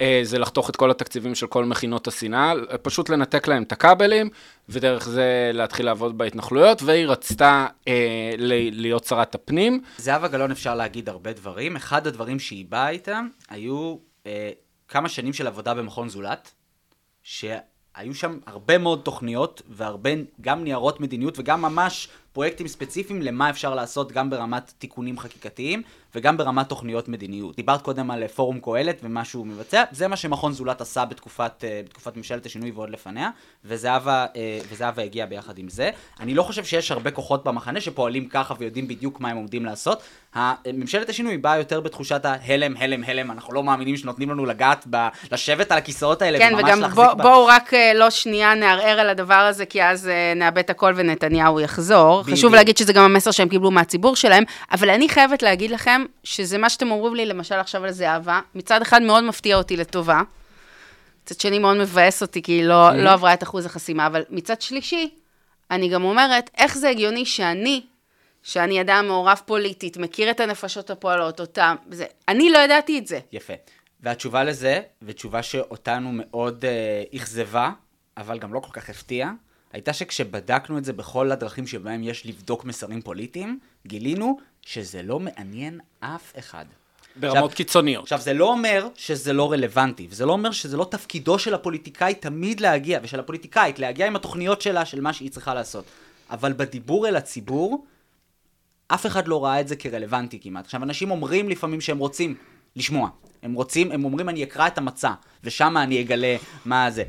Speaker 2: אה, זה לחתוך את כל התקציבים של כל מכינות השנאה, פשוט לנתק להם את הכבלים, ודרך זה להתחיל לעבוד בהתנחלויות, והיא רצתה אה, להיות שרת הפנים.
Speaker 3: זהבה גלאון אפשר להגיד הרבה דברים. אחד הדברים שהיא באה איתם היו אה, כמה שנים של עבודה במכון זולת, שהיו שם הרבה מאוד תוכניות והרבה גם ניירות מדיניות וגם ממש פרויקטים ספציפיים למה אפשר לעשות גם ברמת תיקונים חקיקתיים וגם ברמת תוכניות מדיניות. דיברת קודם על אה, פורום קהלת ומה שהוא מבצע, זה מה שמכון זולת עשה בתקופת, אה, בתקופת ממשלת השינוי ועוד לפניה, וזהבה, אה, וזהבה הגיעה ביחד עם זה. אני לא חושב שיש הרבה כוחות במחנה שפועלים ככה ויודעים בדיוק מה הם עומדים לעשות. ממשלת השינוי באה יותר בתחושת ההלם, הלם, הלם, אנחנו לא מאמינים שנותנים לנו לגעת, ב, לשבת על הכיסאות האלה
Speaker 1: כן,
Speaker 3: וממש
Speaker 1: וגם
Speaker 3: להחזיק
Speaker 1: בוא,
Speaker 3: ב...
Speaker 1: בואו רק אה, לא שנייה נערער על הדבר הזה, כי אז נאבד הכל ונתניהו יחזור.
Speaker 3: בדיוק.
Speaker 1: חשוב להגיד שזה גם המסר שהם קיבלו מהציבור שלהם, אבל אני חייבת להגיד לכם, שזה מה שאתם אומרים לי, למשל עכשיו על זהבה, מצד אחד מאוד מפתיע אותי לטובה, מצד שני מאוד מבאס אותי, כי היא לא, לא עברה את אחוז החסימה, אבל מצד שלישי, אני גם אומרת, איך זה הגיוני שאני, שאני אדם מעורב פוליטית, מכיר את הנפשות הפועלות, אותם, זה, אני לא ידעתי את זה.
Speaker 3: יפה. והתשובה לזה, ותשובה שאותנו מאוד אה, אכזבה, אבל גם לא כל כך הפתיעה, הייתה שכשבדקנו את זה בכל הדרכים שבהם יש לבדוק מסרים פוליטיים, גילינו שזה לא מעניין אף אחד.
Speaker 2: ברמות
Speaker 3: עכשיו-
Speaker 2: קיצוניות.
Speaker 3: עכשיו, זה לא אומר שזה לא רלוונטי, וזה לא אומר שזה לא תפקידו של הפוליטיקאי תמיד להגיע, ושל הפוליטיקאית להגיע עם התוכניות שלה, של מה שהיא צריכה לעשות. אבל בדיבור אל הציבור, אף אחד לא ראה את זה כרלוונטי כמעט. עכשיו, אנשים אומרים לפעמים שהם רוצים לשמוע. הם רוצים, הם אומרים, אני אקרא את המצע, ושם אני אגלה מה זה.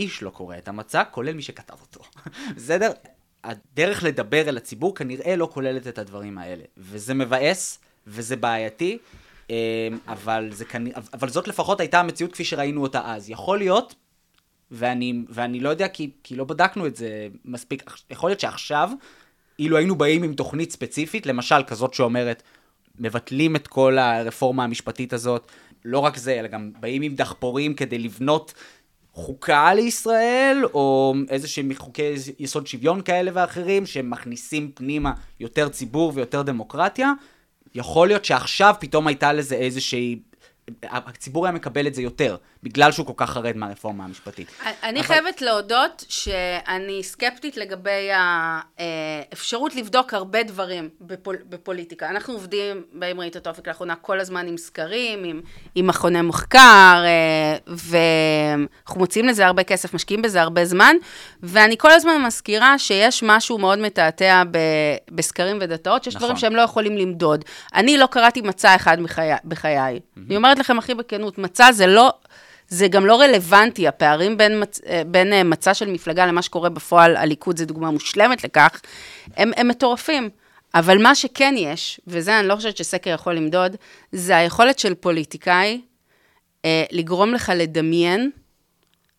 Speaker 3: איש לא קורא את המצע, כולל מי שכתב אותו. בסדר? הדרך לדבר אל הציבור כנראה לא כוללת את הדברים האלה. וזה מבאס, וזה בעייתי, אמ, אבל, זה כנ... אבל זאת לפחות הייתה המציאות כפי שראינו אותה אז. יכול להיות, ואני, ואני לא יודע כי, כי לא בדקנו את זה מספיק, יכול להיות שעכשיו, אילו היינו באים עם תוכנית ספציפית, למשל כזאת שאומרת, מבטלים את כל הרפורמה המשפטית הזאת, לא רק זה, אלא גם באים עם דחפורים כדי לבנות חוקה לישראל, או איזה שהם חוקי יסוד שוויון כאלה ואחרים, שמכניסים פנימה יותר ציבור ויותר דמוקרטיה, יכול להיות שעכשיו פתאום הייתה לזה איזושהי... הציבור היה מקבל את זה יותר, בגלל שהוא כל כך חרד מהרפורמה המשפטית.
Speaker 1: אני
Speaker 3: אבל-
Speaker 1: חייבת להודות שאני סקפטית לגבי האפשרות לבדוק הרבה דברים בפול, בפוליטיקה. אנחנו עובדים באם ראית את האופק לאחרונה כל הזמן עם סקרים, עם, עם מכוני מחקר, אה, ואנחנו מוציאים לזה הרבה כסף, משקיעים בזה הרבה זמן, ואני כל הזמן מזכירה שיש משהו מאוד מתעתע ב, בסקרים ודאטאות, שיש
Speaker 3: נכון.
Speaker 1: דברים שהם לא יכולים למדוד. אני לא קראתי מצע אחד בחיי. בחיי. אני אומרת לכם הכי בכנות, מצע זה לא... זה גם לא רלוונטי, הפערים בין. אה, בין אה, מצע של מפלגה למה שקורה בפועל, הליכוד זה דוגמה מושלמת לכך, הם, הם מטורפים. אבל מה שכן יש, וזה אני לא חושבת שסקר יכול למדוד, זה היכולת של פוליטיקאי אה, לגרום לך לדמיין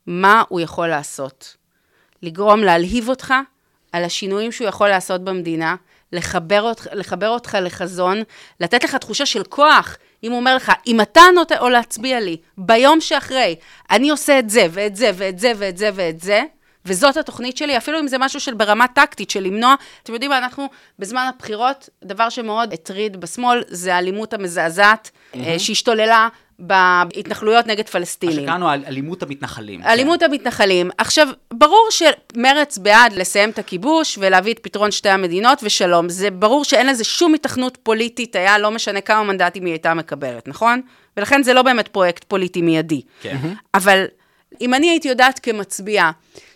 Speaker 1: מה הוא יכול לעשות. לגרום להלהיב אותך, על השינויים שהוא יכול לעשות במדינה, לחבר אותך, לחבר אותך לחזון, לתת לך תחושה של כוח. אם הוא אומר לך, אם אתה נותן, או להצביע לי, ביום שאחרי, אני עושה את זה, ואת זה, ואת זה, ואת זה, ואת זה, וזאת התוכנית שלי, אפילו אם זה משהו של ברמה טקטית, של למנוע, אתם יודעים מה, אנחנו בזמן הבחירות, דבר שמאוד הטריד בשמאל, זה האלימות המזעזעת mm-hmm. שהשתוללה בהתנחלויות נגד פלסטינים.
Speaker 3: מה שקראנו אלימות המתנחלים.
Speaker 1: אלימות כן. המתנחלים. עכשיו, ברור שמרץ בעד לסיים את הכיבוש ולהביא את פתרון שתי המדינות ושלום. זה ברור שאין לזה שום התכנות פוליטית, היה לא משנה כמה מנדטים היא הייתה מקבלת, נכון? ולכן זה לא באמת פרויקט פוליטי מיידי.
Speaker 3: כן.
Speaker 1: אבל אם אני הייתי יודעת כמצביעה,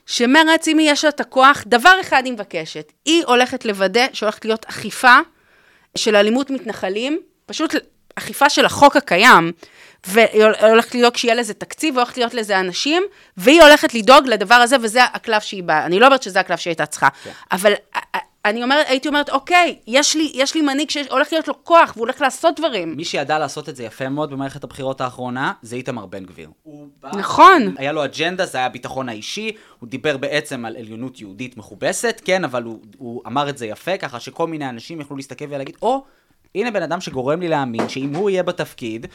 Speaker 1: שמרץ, אם יש לה את הכוח, דבר אחד היא מבקשת, היא הולכת לוודא שהולכת להיות אכיפה של אלימות מתנחלים, פשוט אכיפה של החוק הקיים, והיא הולכת לדאוג שיהיה לזה תקציב, והולכת להיות לזה אנשים, והיא הולכת לדאוג לדבר הזה, וזה הקלף שהיא באה. אני לא אומרת שזה הקלף שהיא הייתה צריכה, כן. אבל אני אומרת, הייתי אומרת, אוקיי, יש לי, יש לי מנהיג שהולך להיות לו כוח, והוא הולך לעשות דברים.
Speaker 3: מי שידע לעשות את זה יפה מאוד במערכת הבחירות האחרונה, זה איתמר בן גביר.
Speaker 1: נכון.
Speaker 3: היה לו אג'נדה, זה היה הביטחון האישי, הוא דיבר בעצם על עליונות יהודית מכובסת, כן, אבל הוא, הוא אמר את זה יפה, ככה שכל מיני אנשים יכלו להסתכל ולהגיד, או, הנה בן אדם שגורם לי להאמין שאם הוא יהיה בתפקיד,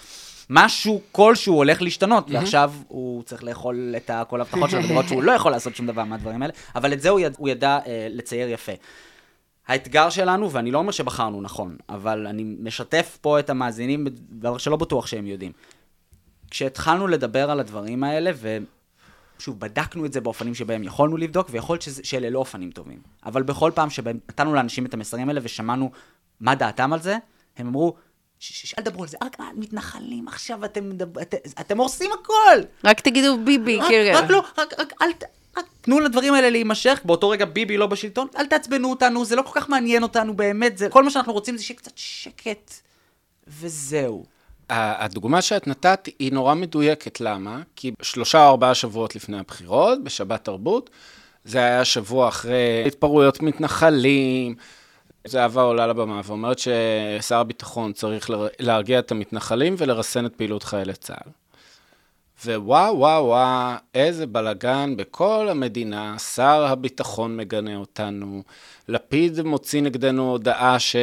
Speaker 3: משהו כלשהו הולך להשתנות, mm-hmm. ועכשיו הוא צריך לאכול את כל ההבטחות שלו, לראות שהוא לא יכול לעשות שום דבר מהדברים האלה, אבל את זה הוא, יד, הוא ידע אה, לצייר יפה. האתגר שלנו, ואני לא אומר שבחרנו נכון, אבל אני משתף פה את המאזינים בדבר שלא בטוח שהם יודעים. כשהתחלנו לדבר על הדברים האלה, ושוב, בדקנו את זה באופנים שבהם יכולנו לבדוק, ויכול להיות שאלה לא אופנים טובים. אבל בכל פעם שבהם נתנו לאנשים את המסרים האלה ושמענו מה דעתם על זה, הם אמרו, אל תדברו על זה, רק מתנחלים עכשיו, אתם, אתם, אתם הורסים הכל.
Speaker 1: רק תגידו ביבי,
Speaker 3: כאילו. רק לא, רק, רק, אל, רק תנו לדברים האלה להימשך, באותו רגע ביבי לא בשלטון, אל תעצבנו אותנו, זה לא כל כך מעניין אותנו באמת, זה, כל מה שאנחנו רוצים זה שיהיה קצת שקט, וזהו.
Speaker 2: הדוגמה שאת נתת היא נורא מדויקת, למה? כי שלושה או ארבעה שבועות לפני הבחירות, בשבת תרבות, זה היה שבוע אחרי התפרעויות מתנחלים, זהבה עולה לבמה ואומרת ששר הביטחון צריך להרגיע את המתנחלים ולרסן את פעילות חיילי צה"ל. ווואו, וואו, וואו, איזה בלגן בכל המדינה, שר הביטחון מגנה אותנו, לפיד מוציא נגדנו הודעה ש...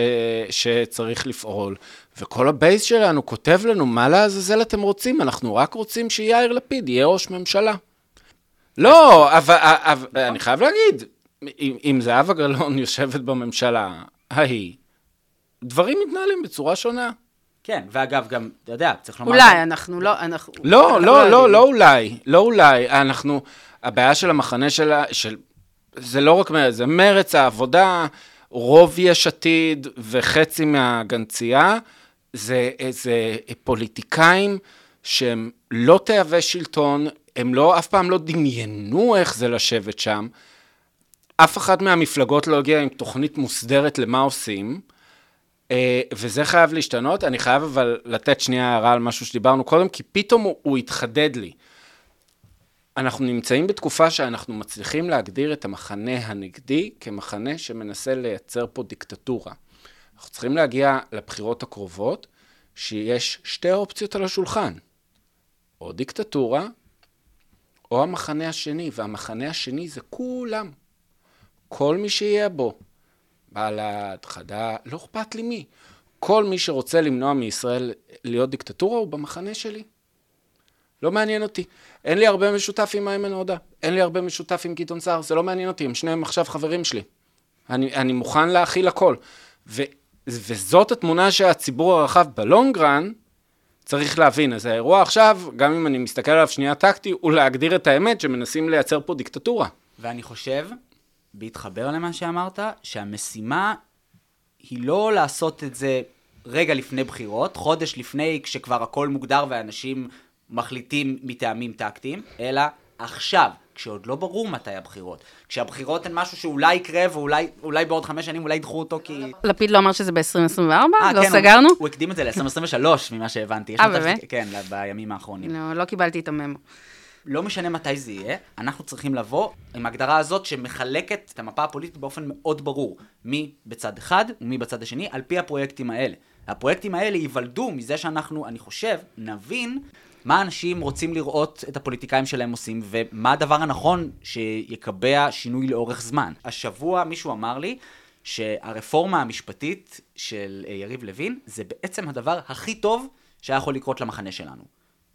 Speaker 2: שצריך לפעול, וכל הבייס שלנו כותב לנו, מה לעזאזל אתם רוצים? אנחנו רק רוצים שיאיר לפיד יהיה ראש ממשלה. לא, אבל, אבל אני חייב להגיד, אם, אם זהבה גלאון יושבת בממשלה ההיא, דברים מתנהלים בצורה שונה.
Speaker 3: כן, ואגב, גם, אתה יודע, צריך לומר...
Speaker 1: אולי, אנחנו לא, אנחנו...
Speaker 2: לא, לא, לא, לא, לא אולי, לא אולי. אנחנו, הבעיה של המחנה שלה, של... זה לא רק מרץ, זה מרץ העבודה, רוב יש עתיד וחצי מהגנצייה, זה איזה פוליטיקאים שהם לא תאבי שלטון, הם לא, אף פעם לא דמיינו איך זה לשבת שם. אף אחת מהמפלגות לא הגיעה עם תוכנית מוסדרת למה עושים. אה, וזה חייב להשתנות. אני חייב אבל לתת שנייה הערה על משהו שדיברנו קודם, כי פתאום הוא, הוא התחדד לי. אנחנו נמצאים בתקופה שאנחנו מצליחים להגדיר את המחנה הנגדי כמחנה שמנסה לייצר פה דיקטטורה. אנחנו צריכים להגיע לבחירות הקרובות, שיש שתי אופציות על השולחן. או דיקטטורה, או המחנה השני, והמחנה השני זה כולם. כל מי שיהיה בו. בל"ד, חד"ש, לא אכפת לי מי. כל מי שרוצה למנוע מישראל להיות דיקטטורה הוא במחנה שלי. לא מעניין אותי. אין לי הרבה משותף עם איימן עודה, אין לי הרבה משותף עם גדעון סער, זה לא מעניין אותי, הם שניהם עכשיו חברים שלי. אני, אני מוכן להכיל הכל. ו, וזאת התמונה שהציבור הרחב בלונגרן צריך להבין. אז האירוע עכשיו, גם אם אני מסתכל עליו שנייה טקטי, הוא להגדיר את האמת שמנסים לייצר פה דיקטטורה.
Speaker 3: ואני חושב בהתחבר למה שאמרת, שהמשימה היא לא לעשות את זה רגע לפני בחירות, חודש לפני כשכבר הכל מוגדר ואנשים מחליטים מטעמים טקטיים, אלא עכשיו, כשעוד לא ברור מתי הבחירות. כשהבחירות הן משהו שאולי יקרה ואולי בעוד חמש שנים אולי ידחו אותו כי...
Speaker 1: לפיד לא אמר שזה ב-2024? אה, לא כן, סגרנו?
Speaker 3: הוא, הוא הקדים את זה ל-2023 ממה שהבנתי.
Speaker 1: אה, באמת?
Speaker 3: כן, בימים האחרונים.
Speaker 1: לא, לא קיבלתי את הממו.
Speaker 3: לא משנה מתי זה יהיה, אנחנו צריכים לבוא עם ההגדרה הזאת שמחלקת את המפה הפוליטית באופן מאוד ברור, מי בצד אחד ומי בצד השני, על פי הפרויקטים האלה. הפרויקטים האלה ייוולדו מזה שאנחנו, אני חושב, נבין מה אנשים רוצים לראות את הפוליטיקאים שלהם עושים, ומה הדבר הנכון שיקבע שינוי לאורך זמן. השבוע מישהו אמר לי שהרפורמה המשפטית של אה, יריב לוין, זה בעצם הדבר הכי טוב שהיה יכול לקרות למחנה שלנו.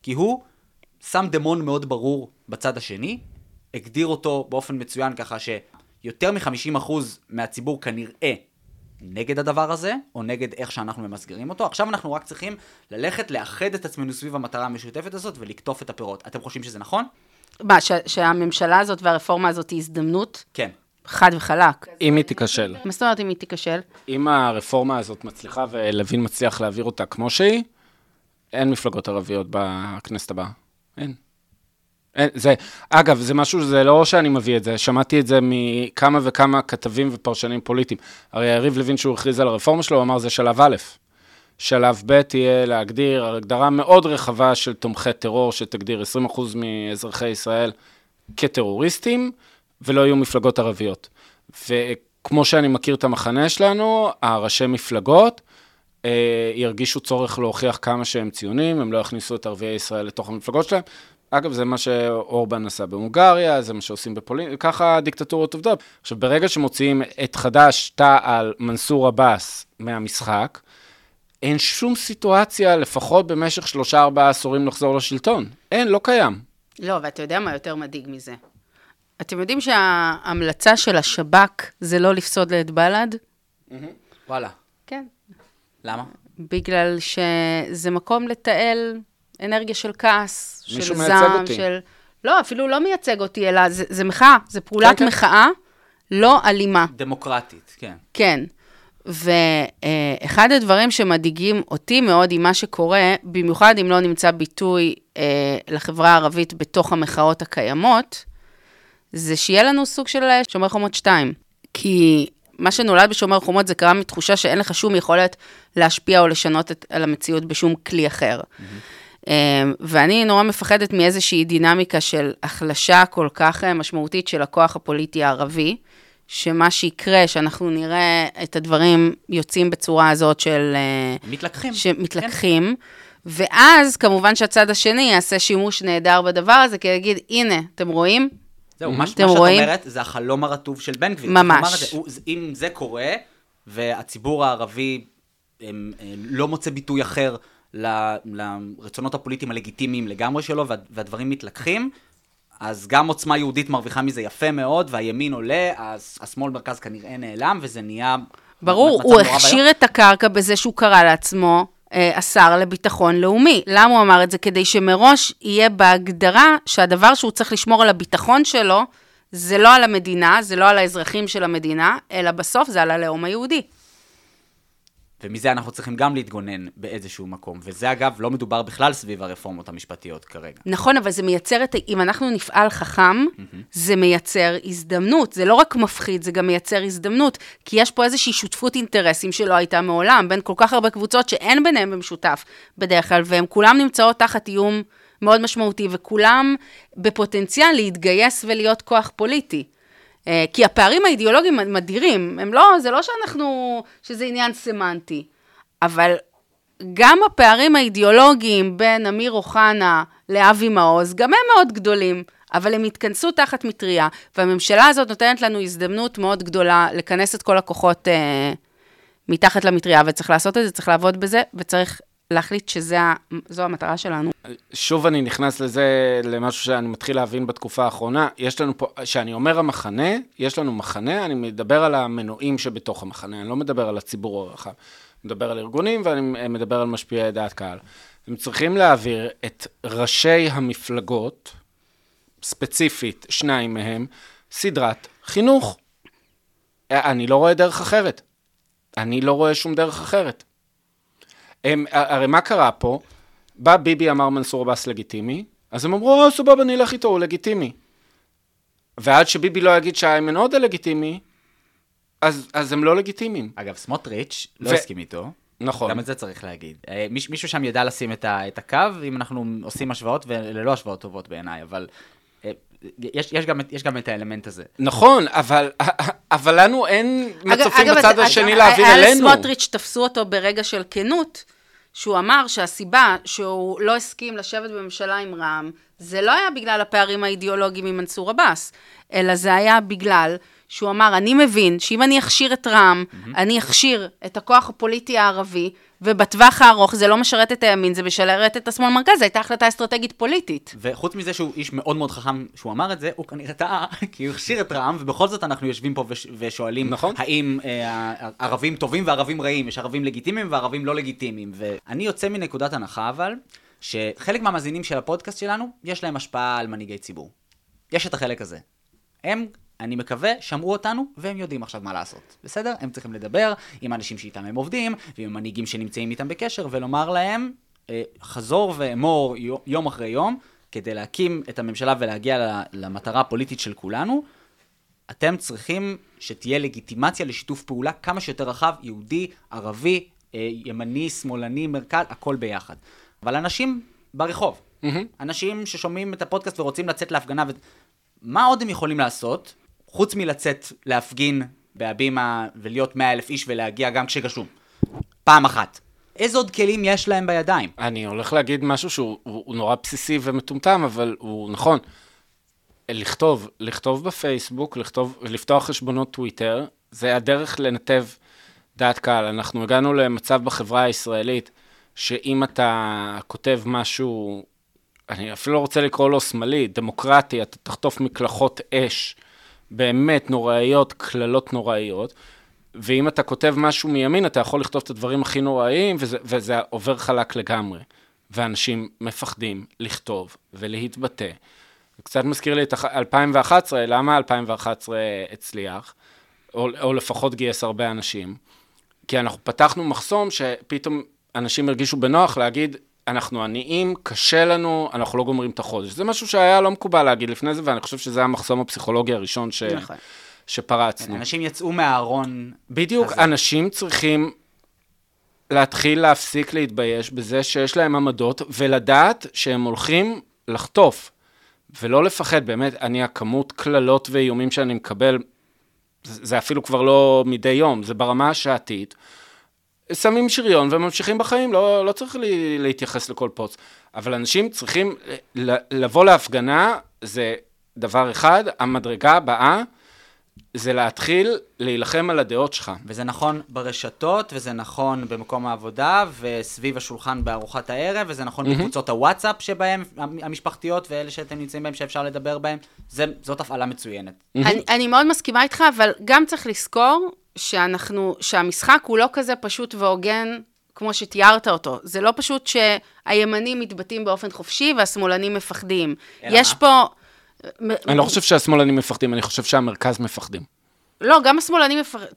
Speaker 3: כי הוא שם דמון מאוד ברור בצד השני, הגדיר אותו באופן מצוין ככה שיותר מ-50% מהציבור כנראה נגד הדבר הזה, או נגד איך שאנחנו ממסגרים אותו. עכשיו אנחנו רק צריכים ללכת לאחד את עצמנו סביב המטרה המשותפת הזאת ולקטוף את הפירות. אתם חושבים שזה נכון?
Speaker 1: מה, ש- שהממשלה הזאת והרפורמה הזאת היא הזדמנות?
Speaker 3: כן.
Speaker 1: חד וחלק.
Speaker 2: אם היא תיכשל.
Speaker 1: מה זאת אומרת אם היא תיכשל?
Speaker 2: אם הרפורמה הזאת מצליחה ולוין מצליח להעביר אותה כמו שהיא, אין מפלגות ערביות בכנסת הבאה. אין. אין, זה, אגב, זה משהו, זה לא שאני מביא את זה, שמעתי את זה מכמה וכמה כתבים ופרשנים פוליטיים. הרי יריב לוין, שהוא הכריז על הרפורמה שלו, הוא אמר זה שלב א'. שלב ב' יהיה להגדיר הגדרה מאוד רחבה של תומכי טרור, שתגדיר 20% מאזרחי ישראל כטרוריסטים, ולא יהיו מפלגות ערביות. וכמו שאני מכיר את המחנה שלנו, הראשי מפלגות ירגישו צורך להוכיח כמה שהם ציונים, הם לא יכניסו את ערביי ישראל לתוך המפלגות שלהם. אגב, זה מה שאורבן עשה בהונגריה, זה מה שעושים בפולין, ככה דיקטטורות עובדות. עכשיו, ברגע שמוציאים את חד"ש, תע"ל, מנסור עבאס מהמשחק, אין שום סיטואציה, לפחות במשך שלושה-ארבעה עשורים, לחזור לשלטון. אין, לא קיים.
Speaker 1: לא, ואתה יודע מה יותר מדאיג מזה? אתם יודעים שההמלצה של השב"כ זה לא לפסוד את בל"ד?
Speaker 3: וואלה.
Speaker 1: כן.
Speaker 3: למה?
Speaker 1: בגלל שזה מקום לתעל אנרגיה של כעס, של זעם,
Speaker 2: אותי.
Speaker 1: של... לא, אפילו לא מייצג אותי, אלא זה, זה מחאה, זה פעולת
Speaker 2: כן, כן.
Speaker 1: מחאה לא אלימה.
Speaker 3: דמוקרטית, כן.
Speaker 1: כן. ואחד הדברים שמדאיגים אותי מאוד עם מה שקורה, במיוחד אם לא נמצא ביטוי אה, לחברה הערבית בתוך המחאות הקיימות, זה שיהיה לנו סוג של אה, שומר חומות 2. כי מה שנולד בשומר חומות זה קרה מתחושה שאין לך שום יכולת להשפיע או לשנות את, על המציאות בשום כלי אחר. Mm-hmm. ואני נורא מפחדת מאיזושהי דינמיקה של החלשה כל כך אה, משמעותית של הכוח הפוליטי הערבי, שמה שיקרה, שאנחנו נראה את הדברים יוצאים בצורה הזאת של... אה,
Speaker 3: מתלקחים.
Speaker 1: שמתלקחים, ואז כמובן שהצד השני יעשה שימוש נהדר בדבר הזה, כי יגיד, הנה, אתם רואים?
Speaker 3: זהו, מה, שאת? אומרת זה החלום הרטוב של בן גביר.
Speaker 1: ממש.
Speaker 3: אם זה קורה, והציבור הערבי לא מוצא ביטוי אחר ל- לרצונות הפוליטיים הלגיטימיים לגמרי שלו, וה, והדברים מתלקחים, אז גם עוצמה יהודית מרוויחה מזה יפה מאוד, והימין עולה, אז השמאל מרכז כנראה נעלם, וזה נהיה...
Speaker 1: ברור, הוא הכשיר את הקרקע בזה שהוא קרא לעצמו השר לביטחון לאומי. למה הוא אמר את זה? כדי שמראש יהיה בהגדרה שהדבר שהוא צריך לשמור על הביטחון שלו, זה לא על המדינה, זה לא על האזרחים של המדינה, אלא בסוף זה על הלאום היהודי.
Speaker 3: ומזה אנחנו צריכים גם להתגונן באיזשהו מקום. וזה אגב, לא מדובר בכלל סביב הרפורמות המשפטיות כרגע.
Speaker 1: נכון, אבל זה מייצר את, ה- אם אנחנו נפעל חכם, זה מייצר הזדמנות. זה לא רק מפחיד, זה גם מייצר הזדמנות. כי יש פה איזושהי שותפות אינטרסים שלא הייתה מעולם, בין כל כך הרבה קבוצות שאין ביניהם במשותף בדרך כלל, והן כולן נמצאות תחת איום מאוד משמעותי, וכולם בפוטנציאל להתגייס ולהיות כוח פוליטי. אה, כי הפערים האידיאולוגיים הם אדירים, הם לא, זה לא שאנחנו, שזה עניין סמנטי, אבל גם הפערים האידיאולוגיים בין אמיר אוחנה לאבי מעוז, גם הם מאוד גדולים, אבל הם התכנסו תחת מטריה, והממשלה הזאת נותנת לנו הזדמנות מאוד גדולה לכנס את כל הכוחות אה, מתחת למטריה, וצריך לעשות את זה, צריך לעבוד בזה, וצריך להחליט שזו המטרה שלנו.
Speaker 2: שוב אני נכנס לזה, למשהו שאני מתחיל להבין בתקופה האחרונה. יש לנו פה, כשאני אומר המחנה, יש לנו מחנה, אני מדבר על המנועים שבתוך המחנה, אני לא מדבר על הציבור הרחב. מדבר על ארגונים ואני מדבר על משפיעי דעת קהל. הם צריכים להעביר את ראשי המפלגות, ספציפית, שניים מהם, סדרת חינוך. אני לא רואה דרך אחרת. אני לא רואה שום דרך אחרת. הם, הרי מה קרה פה? בא ביבי אמר מנסור עבאס לגיטימי, אז הם אמרו, אה, סבבה, נלך איתו, הוא לגיטימי. ועד שביבי לא יגיד שאיימן עודה לגיטימי, אז, אז הם לא לגיטימיים.
Speaker 3: אגב, סמוטריץ' לא
Speaker 2: ו-
Speaker 3: הסכים איתו.
Speaker 2: נכון.
Speaker 3: גם את זה צריך להגיד. אה, מיש, מישהו שם ידע לשים את, ה, את הקו, אם אנחנו עושים השוואות, ואלה לא השוואות טובות בעיניי, אבל יש, יש, גם, יש גם את האלמנט הזה.
Speaker 2: נכון, אבל, אבל לנו אין מצופים
Speaker 1: אגב,
Speaker 2: בצד
Speaker 1: אז-
Speaker 2: השני
Speaker 1: אז
Speaker 2: להעביר
Speaker 1: היה
Speaker 2: אלינו.
Speaker 1: לסמוטריץ' תפסו אותו ברגע של כנות, שהוא אמר שהסיבה שהוא לא הסכים לשבת בממשלה עם רע"מ, זה לא היה בגלל הפערים האידיאולוגיים עם מנסור עבאס, אלא זה היה בגלל שהוא אמר, אני מבין שאם אני אכשיר את רע"מ, mm-hmm. אני אכשיר את הכוח הפוליטי הערבי, ובטווח הארוך זה לא משרת את הימין, זה משרת את השמאל מרכז, זו הייתה החלטה אסטרטגית פוליטית.
Speaker 3: וחוץ מזה שהוא איש מאוד מאוד חכם שהוא אמר את זה, הוא כנראה טעה, כי הוא הכשיר את רע"מ, ובכל זאת אנחנו יושבים פה וש, ושואלים,
Speaker 2: נכון.
Speaker 3: האם אה, ערבים טובים וערבים רעים, יש ערבים לגיטימיים וערבים לא לגיטימיים. ואני יוצא מנקודת הנחה אבל, שחלק מהמאזינים של הפודקאסט שלנו, יש להם השפעה על מנהיגי ציבור. יש את החלק הזה. הם אני מקווה, שמעו אותנו, והם יודעים עכשיו מה לעשות. בסדר? הם צריכים לדבר עם אנשים שאיתם הם עובדים, ועם מנהיגים שנמצאים איתם בקשר, ולומר להם, אה, חזור ואמור יום אחרי יום, כדי להקים את הממשלה ולהגיע למטרה הפוליטית של כולנו, אתם צריכים שתהיה לגיטימציה לשיתוף פעולה כמה שיותר רחב, יהודי, ערבי, אה, ימני, שמאלני, מרכז, הכל ביחד. אבל אנשים ברחוב, mm-hmm. אנשים ששומעים את הפודקאסט ורוצים לצאת להפגנה, ו... מה עוד הם יכולים לעשות חוץ מלצאת להפגין בהבימה ולהיות מאה אלף איש ולהגיע גם כשגשום. פעם אחת. איזה עוד כלים יש להם בידיים?
Speaker 2: אני הולך להגיד משהו שהוא הוא, הוא נורא בסיסי ומטומטם, אבל הוא נכון. לכתוב, לכתוב בפייסבוק, לכתוב, לפתוח חשבונות טוויטר, זה הדרך לנתב דעת קהל. אנחנו הגענו למצב בחברה הישראלית, שאם אתה כותב משהו, אני אפילו לא רוצה לקרוא לו שמאלי, דמוקרטי, אתה תחטוף מקלחות אש. באמת נוראיות, קללות נוראיות, ואם אתה כותב משהו מימין, אתה יכול לכתוב את הדברים הכי נוראיים, וזה, וזה עובר חלק לגמרי. ואנשים מפחדים לכתוב ולהתבטא. זה קצת מזכיר לי את 2011, למה 2011 הצליח, או, או לפחות גייס הרבה אנשים? כי אנחנו פתחנו מחסום שפתאום אנשים הרגישו בנוח להגיד, אנחנו עניים, קשה לנו, אנחנו לא גומרים את החודש. זה משהו שהיה לא מקובל להגיד לפני זה, ואני חושב שזה המחסום הפסיכולוגי הראשון ש... נכון. שפרצנו.
Speaker 3: אנשים יצאו מהארון.
Speaker 2: בדיוק, הזה. אנשים צריכים להתחיל להפסיק להתבייש בזה שיש להם עמדות, ולדעת שהם הולכים לחטוף, ולא לפחד, באמת, אני, הכמות קללות ואיומים שאני מקבל, זה, זה אפילו כבר לא מדי יום, זה ברמה השעתית. שמים שריון וממשיכים בחיים, לא, לא צריך לי, להתייחס לכל פוץ. אבל אנשים צריכים לבוא להפגנה, זה דבר אחד, המדרגה הבאה זה להתחיל להילחם על הדעות שלך.
Speaker 3: וזה נכון ברשתות, וזה נכון במקום העבודה, וסביב השולחן בארוחת הערב, וזה נכון mm-hmm. בקבוצות הוואטסאפ שבהם, המשפחתיות, ואלה שאתם נמצאים בהם שאפשר לדבר בהם, זה, זאת הפעלה מצוינת.
Speaker 1: Mm-hmm. אני, אני מאוד מסכימה איתך, אבל גם צריך לזכור שאנחנו, שהמשחק הוא לא כזה פשוט והוגן כמו שתיארת אותו. זה לא פשוט שהימנים מתבטאים באופן חופשי והשמאלנים מפחדים. יש מה? פה...
Speaker 2: אני לא חושב שהשמאלנים מפחדים, אני חושב שהמרכז מפחדים.
Speaker 1: לא, גם השמאלנים מפחדים.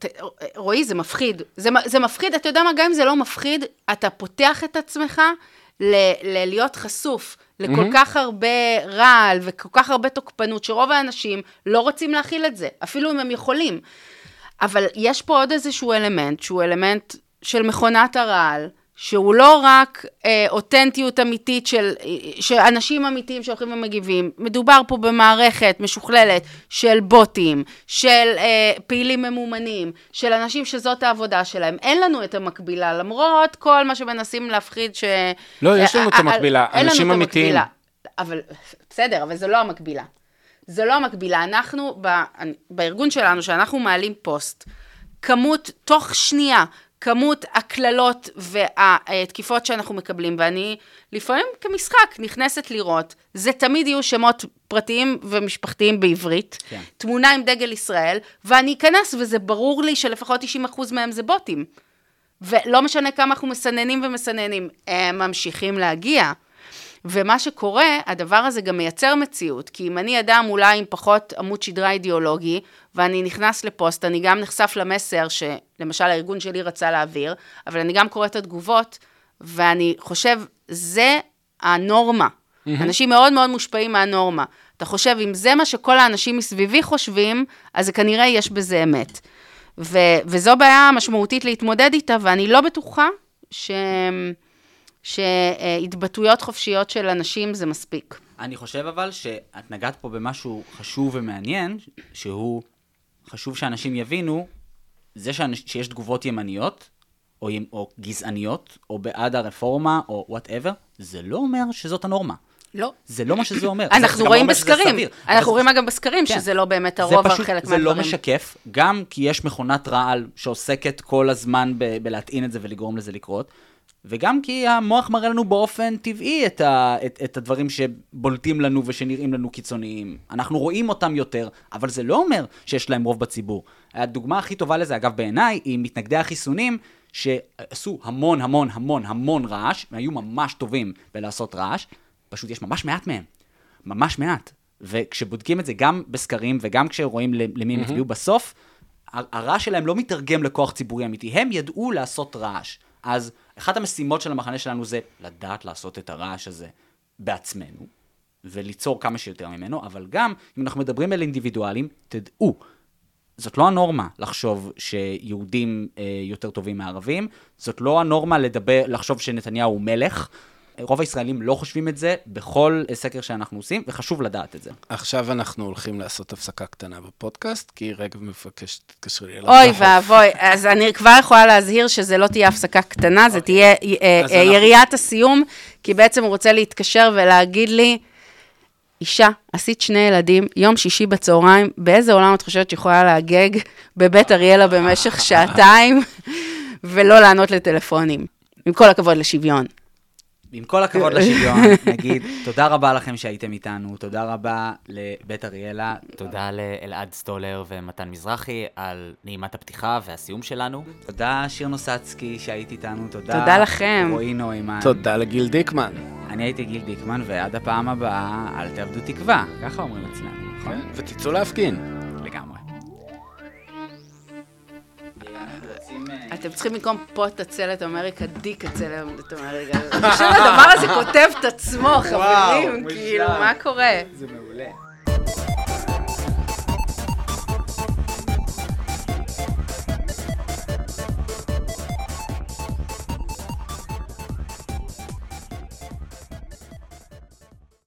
Speaker 1: רועי, זה מפחיד. זה, זה מפחיד, אתה יודע מה, גם אם זה לא מפחיד, אתה פותח את עצמך ל- ל- להיות חשוף לכל mm-hmm. כך הרבה רעל וכל כך הרבה תוקפנות, שרוב האנשים לא רוצים להכיל את זה, אפילו אם הם יכולים. אבל יש פה עוד איזשהו אלמנט, שהוא אלמנט של מכונת הרעל, שהוא לא רק אה, אותנטיות אמיתית של, של אנשים אמיתיים שהולכים ומגיבים, מדובר פה במערכת משוכללת של בוטים, של אה, פעילים ממומנים, של אנשים שזאת העבודה שלהם. אין לנו את המקבילה, למרות כל מה שמנסים להפחיד ש...
Speaker 2: לא, יש לנו את המקבילה, אנשים אמיתיים.
Speaker 1: אבל בסדר, אבל זו לא המקבילה. זה לא המקבילה. אנחנו, ב, בארגון שלנו, שאנחנו מעלים פוסט, כמות, תוך שנייה, כמות הקללות והתקיפות שאנחנו מקבלים, ואני לפעמים כמשחק נכנסת לראות, זה תמיד יהיו שמות פרטיים ומשפחתיים בעברית, כן. תמונה עם דגל ישראל, ואני אכנס וזה ברור לי שלפחות 90% מהם זה בוטים. ולא משנה כמה אנחנו מסננים ומסננים, הם ממשיכים להגיע. ומה שקורה, הדבר הזה גם מייצר מציאות, כי אם אני אדם אולי עם פחות עמוד שדרה אידיאולוגי, ואני נכנס לפוסט, אני גם נחשף למסר שלמשל הארגון שלי רצה להעביר, אבל אני גם קוראת את התגובות, ואני חושב, זה הנורמה. Mm-hmm. אנשים מאוד מאוד מושפעים מהנורמה. אתה חושב, אם זה מה שכל האנשים מסביבי חושבים, אז כנראה יש בזה אמת. ו- וזו בעיה משמעותית להתמודד איתה, ואני לא בטוחה ש... שהתבטאויות חופשיות של אנשים זה מספיק.
Speaker 3: אני חושב אבל שאת נגעת פה במשהו חשוב ומעניין, שהוא חשוב שאנשים יבינו, זה שאנש, שיש תגובות ימניות, או, או גזעניות, או בעד הרפורמה, או וואטאבר, זה לא אומר שזאת הנורמה.
Speaker 1: לא.
Speaker 3: זה לא מה שזה אומר. זה- זה
Speaker 1: אנחנו רואים
Speaker 3: לא
Speaker 1: בסקרים, אנחנו
Speaker 3: זה
Speaker 1: רואים אגב בסקרים
Speaker 3: כן.
Speaker 1: שזה לא באמת
Speaker 3: זה
Speaker 1: הרוב על
Speaker 3: פשוט-
Speaker 1: חלק
Speaker 3: זה
Speaker 1: מהדברים.
Speaker 3: לא משקף, גם כי יש מכונת רעל שעוסקת כל הזמן בלהטעין את זה ולגרום לזה לקרות, וגם כי המוח מראה לנו באופן טבעי את, ה- את, את הדברים שבולטים לנו ושנראים לנו קיצוניים. אנחנו רואים אותם יותר, אבל זה לא אומר שיש להם רוב בציבור. הדוגמה הכי טובה לזה, אגב, בעיניי, היא מתנגדי החיסונים, שעשו המון המון המון המון רעש, והיו ממש טובים בלעשות רעש, פשוט יש ממש מעט מהם. ממש מעט. וכשבודקים את זה גם בסקרים וגם כשרואים למי הם הצביעו בסוף, הרעש שלהם לא מתרגם לכוח ציבורי אמיתי, הם ידעו לעשות רעש. אז אחת המשימות של המחנה שלנו זה לדעת לעשות את הרעש הזה בעצמנו, וליצור כמה שיותר ממנו, אבל גם, אם אנחנו מדברים על אינדיבידואלים, תדעו, זאת לא הנורמה לחשוב שיהודים אה, יותר טובים מערבים, זאת לא הנורמה לדבר, לחשוב שנתניהו הוא מלך. רוב הישראלים לא חושבים את זה בכל אה, סקר שאנחנו עושים, וחשוב לדעת את זה.
Speaker 2: עכשיו אנחנו הולכים לעשות הפסקה קטנה בפודקאסט, כי רגב מבקש שתתקשרי אליו.
Speaker 1: אוי. ואבוי, אז אני כבר יכולה להזהיר שזה לא תהיה הפסקה קטנה, זה תהיה אה,
Speaker 2: אוקיי. אז
Speaker 1: אה,
Speaker 2: אנחנו-
Speaker 1: יריית הסיום, כי בעצם הוא רוצה להתקשר ולהגיד לי, אישה, עשית שני ילדים, יום שישי בצהריים, באיזה עולם את חושבת שיכולה להגג בבית אריאלה במשך שעתיים, ולא לענות לטלפונים? עם כל הכבוד לשוויון.
Speaker 3: עם כל הכבוד לשוויון, נגיד תודה רבה לכם שהייתם איתנו, תודה רבה לבית אריאלה,
Speaker 4: תודה לאלעד סטולר ומתן מזרחי על נעימת הפתיחה והסיום שלנו.
Speaker 3: תודה שיר נוסצקי שהיית איתנו, תודה.
Speaker 1: תודה לכם.
Speaker 3: רועי נוימן.
Speaker 2: תודה לגיל דיקמן.
Speaker 3: אני הייתי גיל דיקמן, ועד הפעם הבאה, אל תאבדו תקווה. ככה אומרים אצלנו, נכון?
Speaker 2: ותצאו להפגין.
Speaker 1: אתם צריכים במקום פוט עצלת אמריקה, דיק עצלת אמריקה. חושבת, הדבר הזה כותב את עצמו, חברים, כאילו, מה קורה?
Speaker 3: זה מעולה.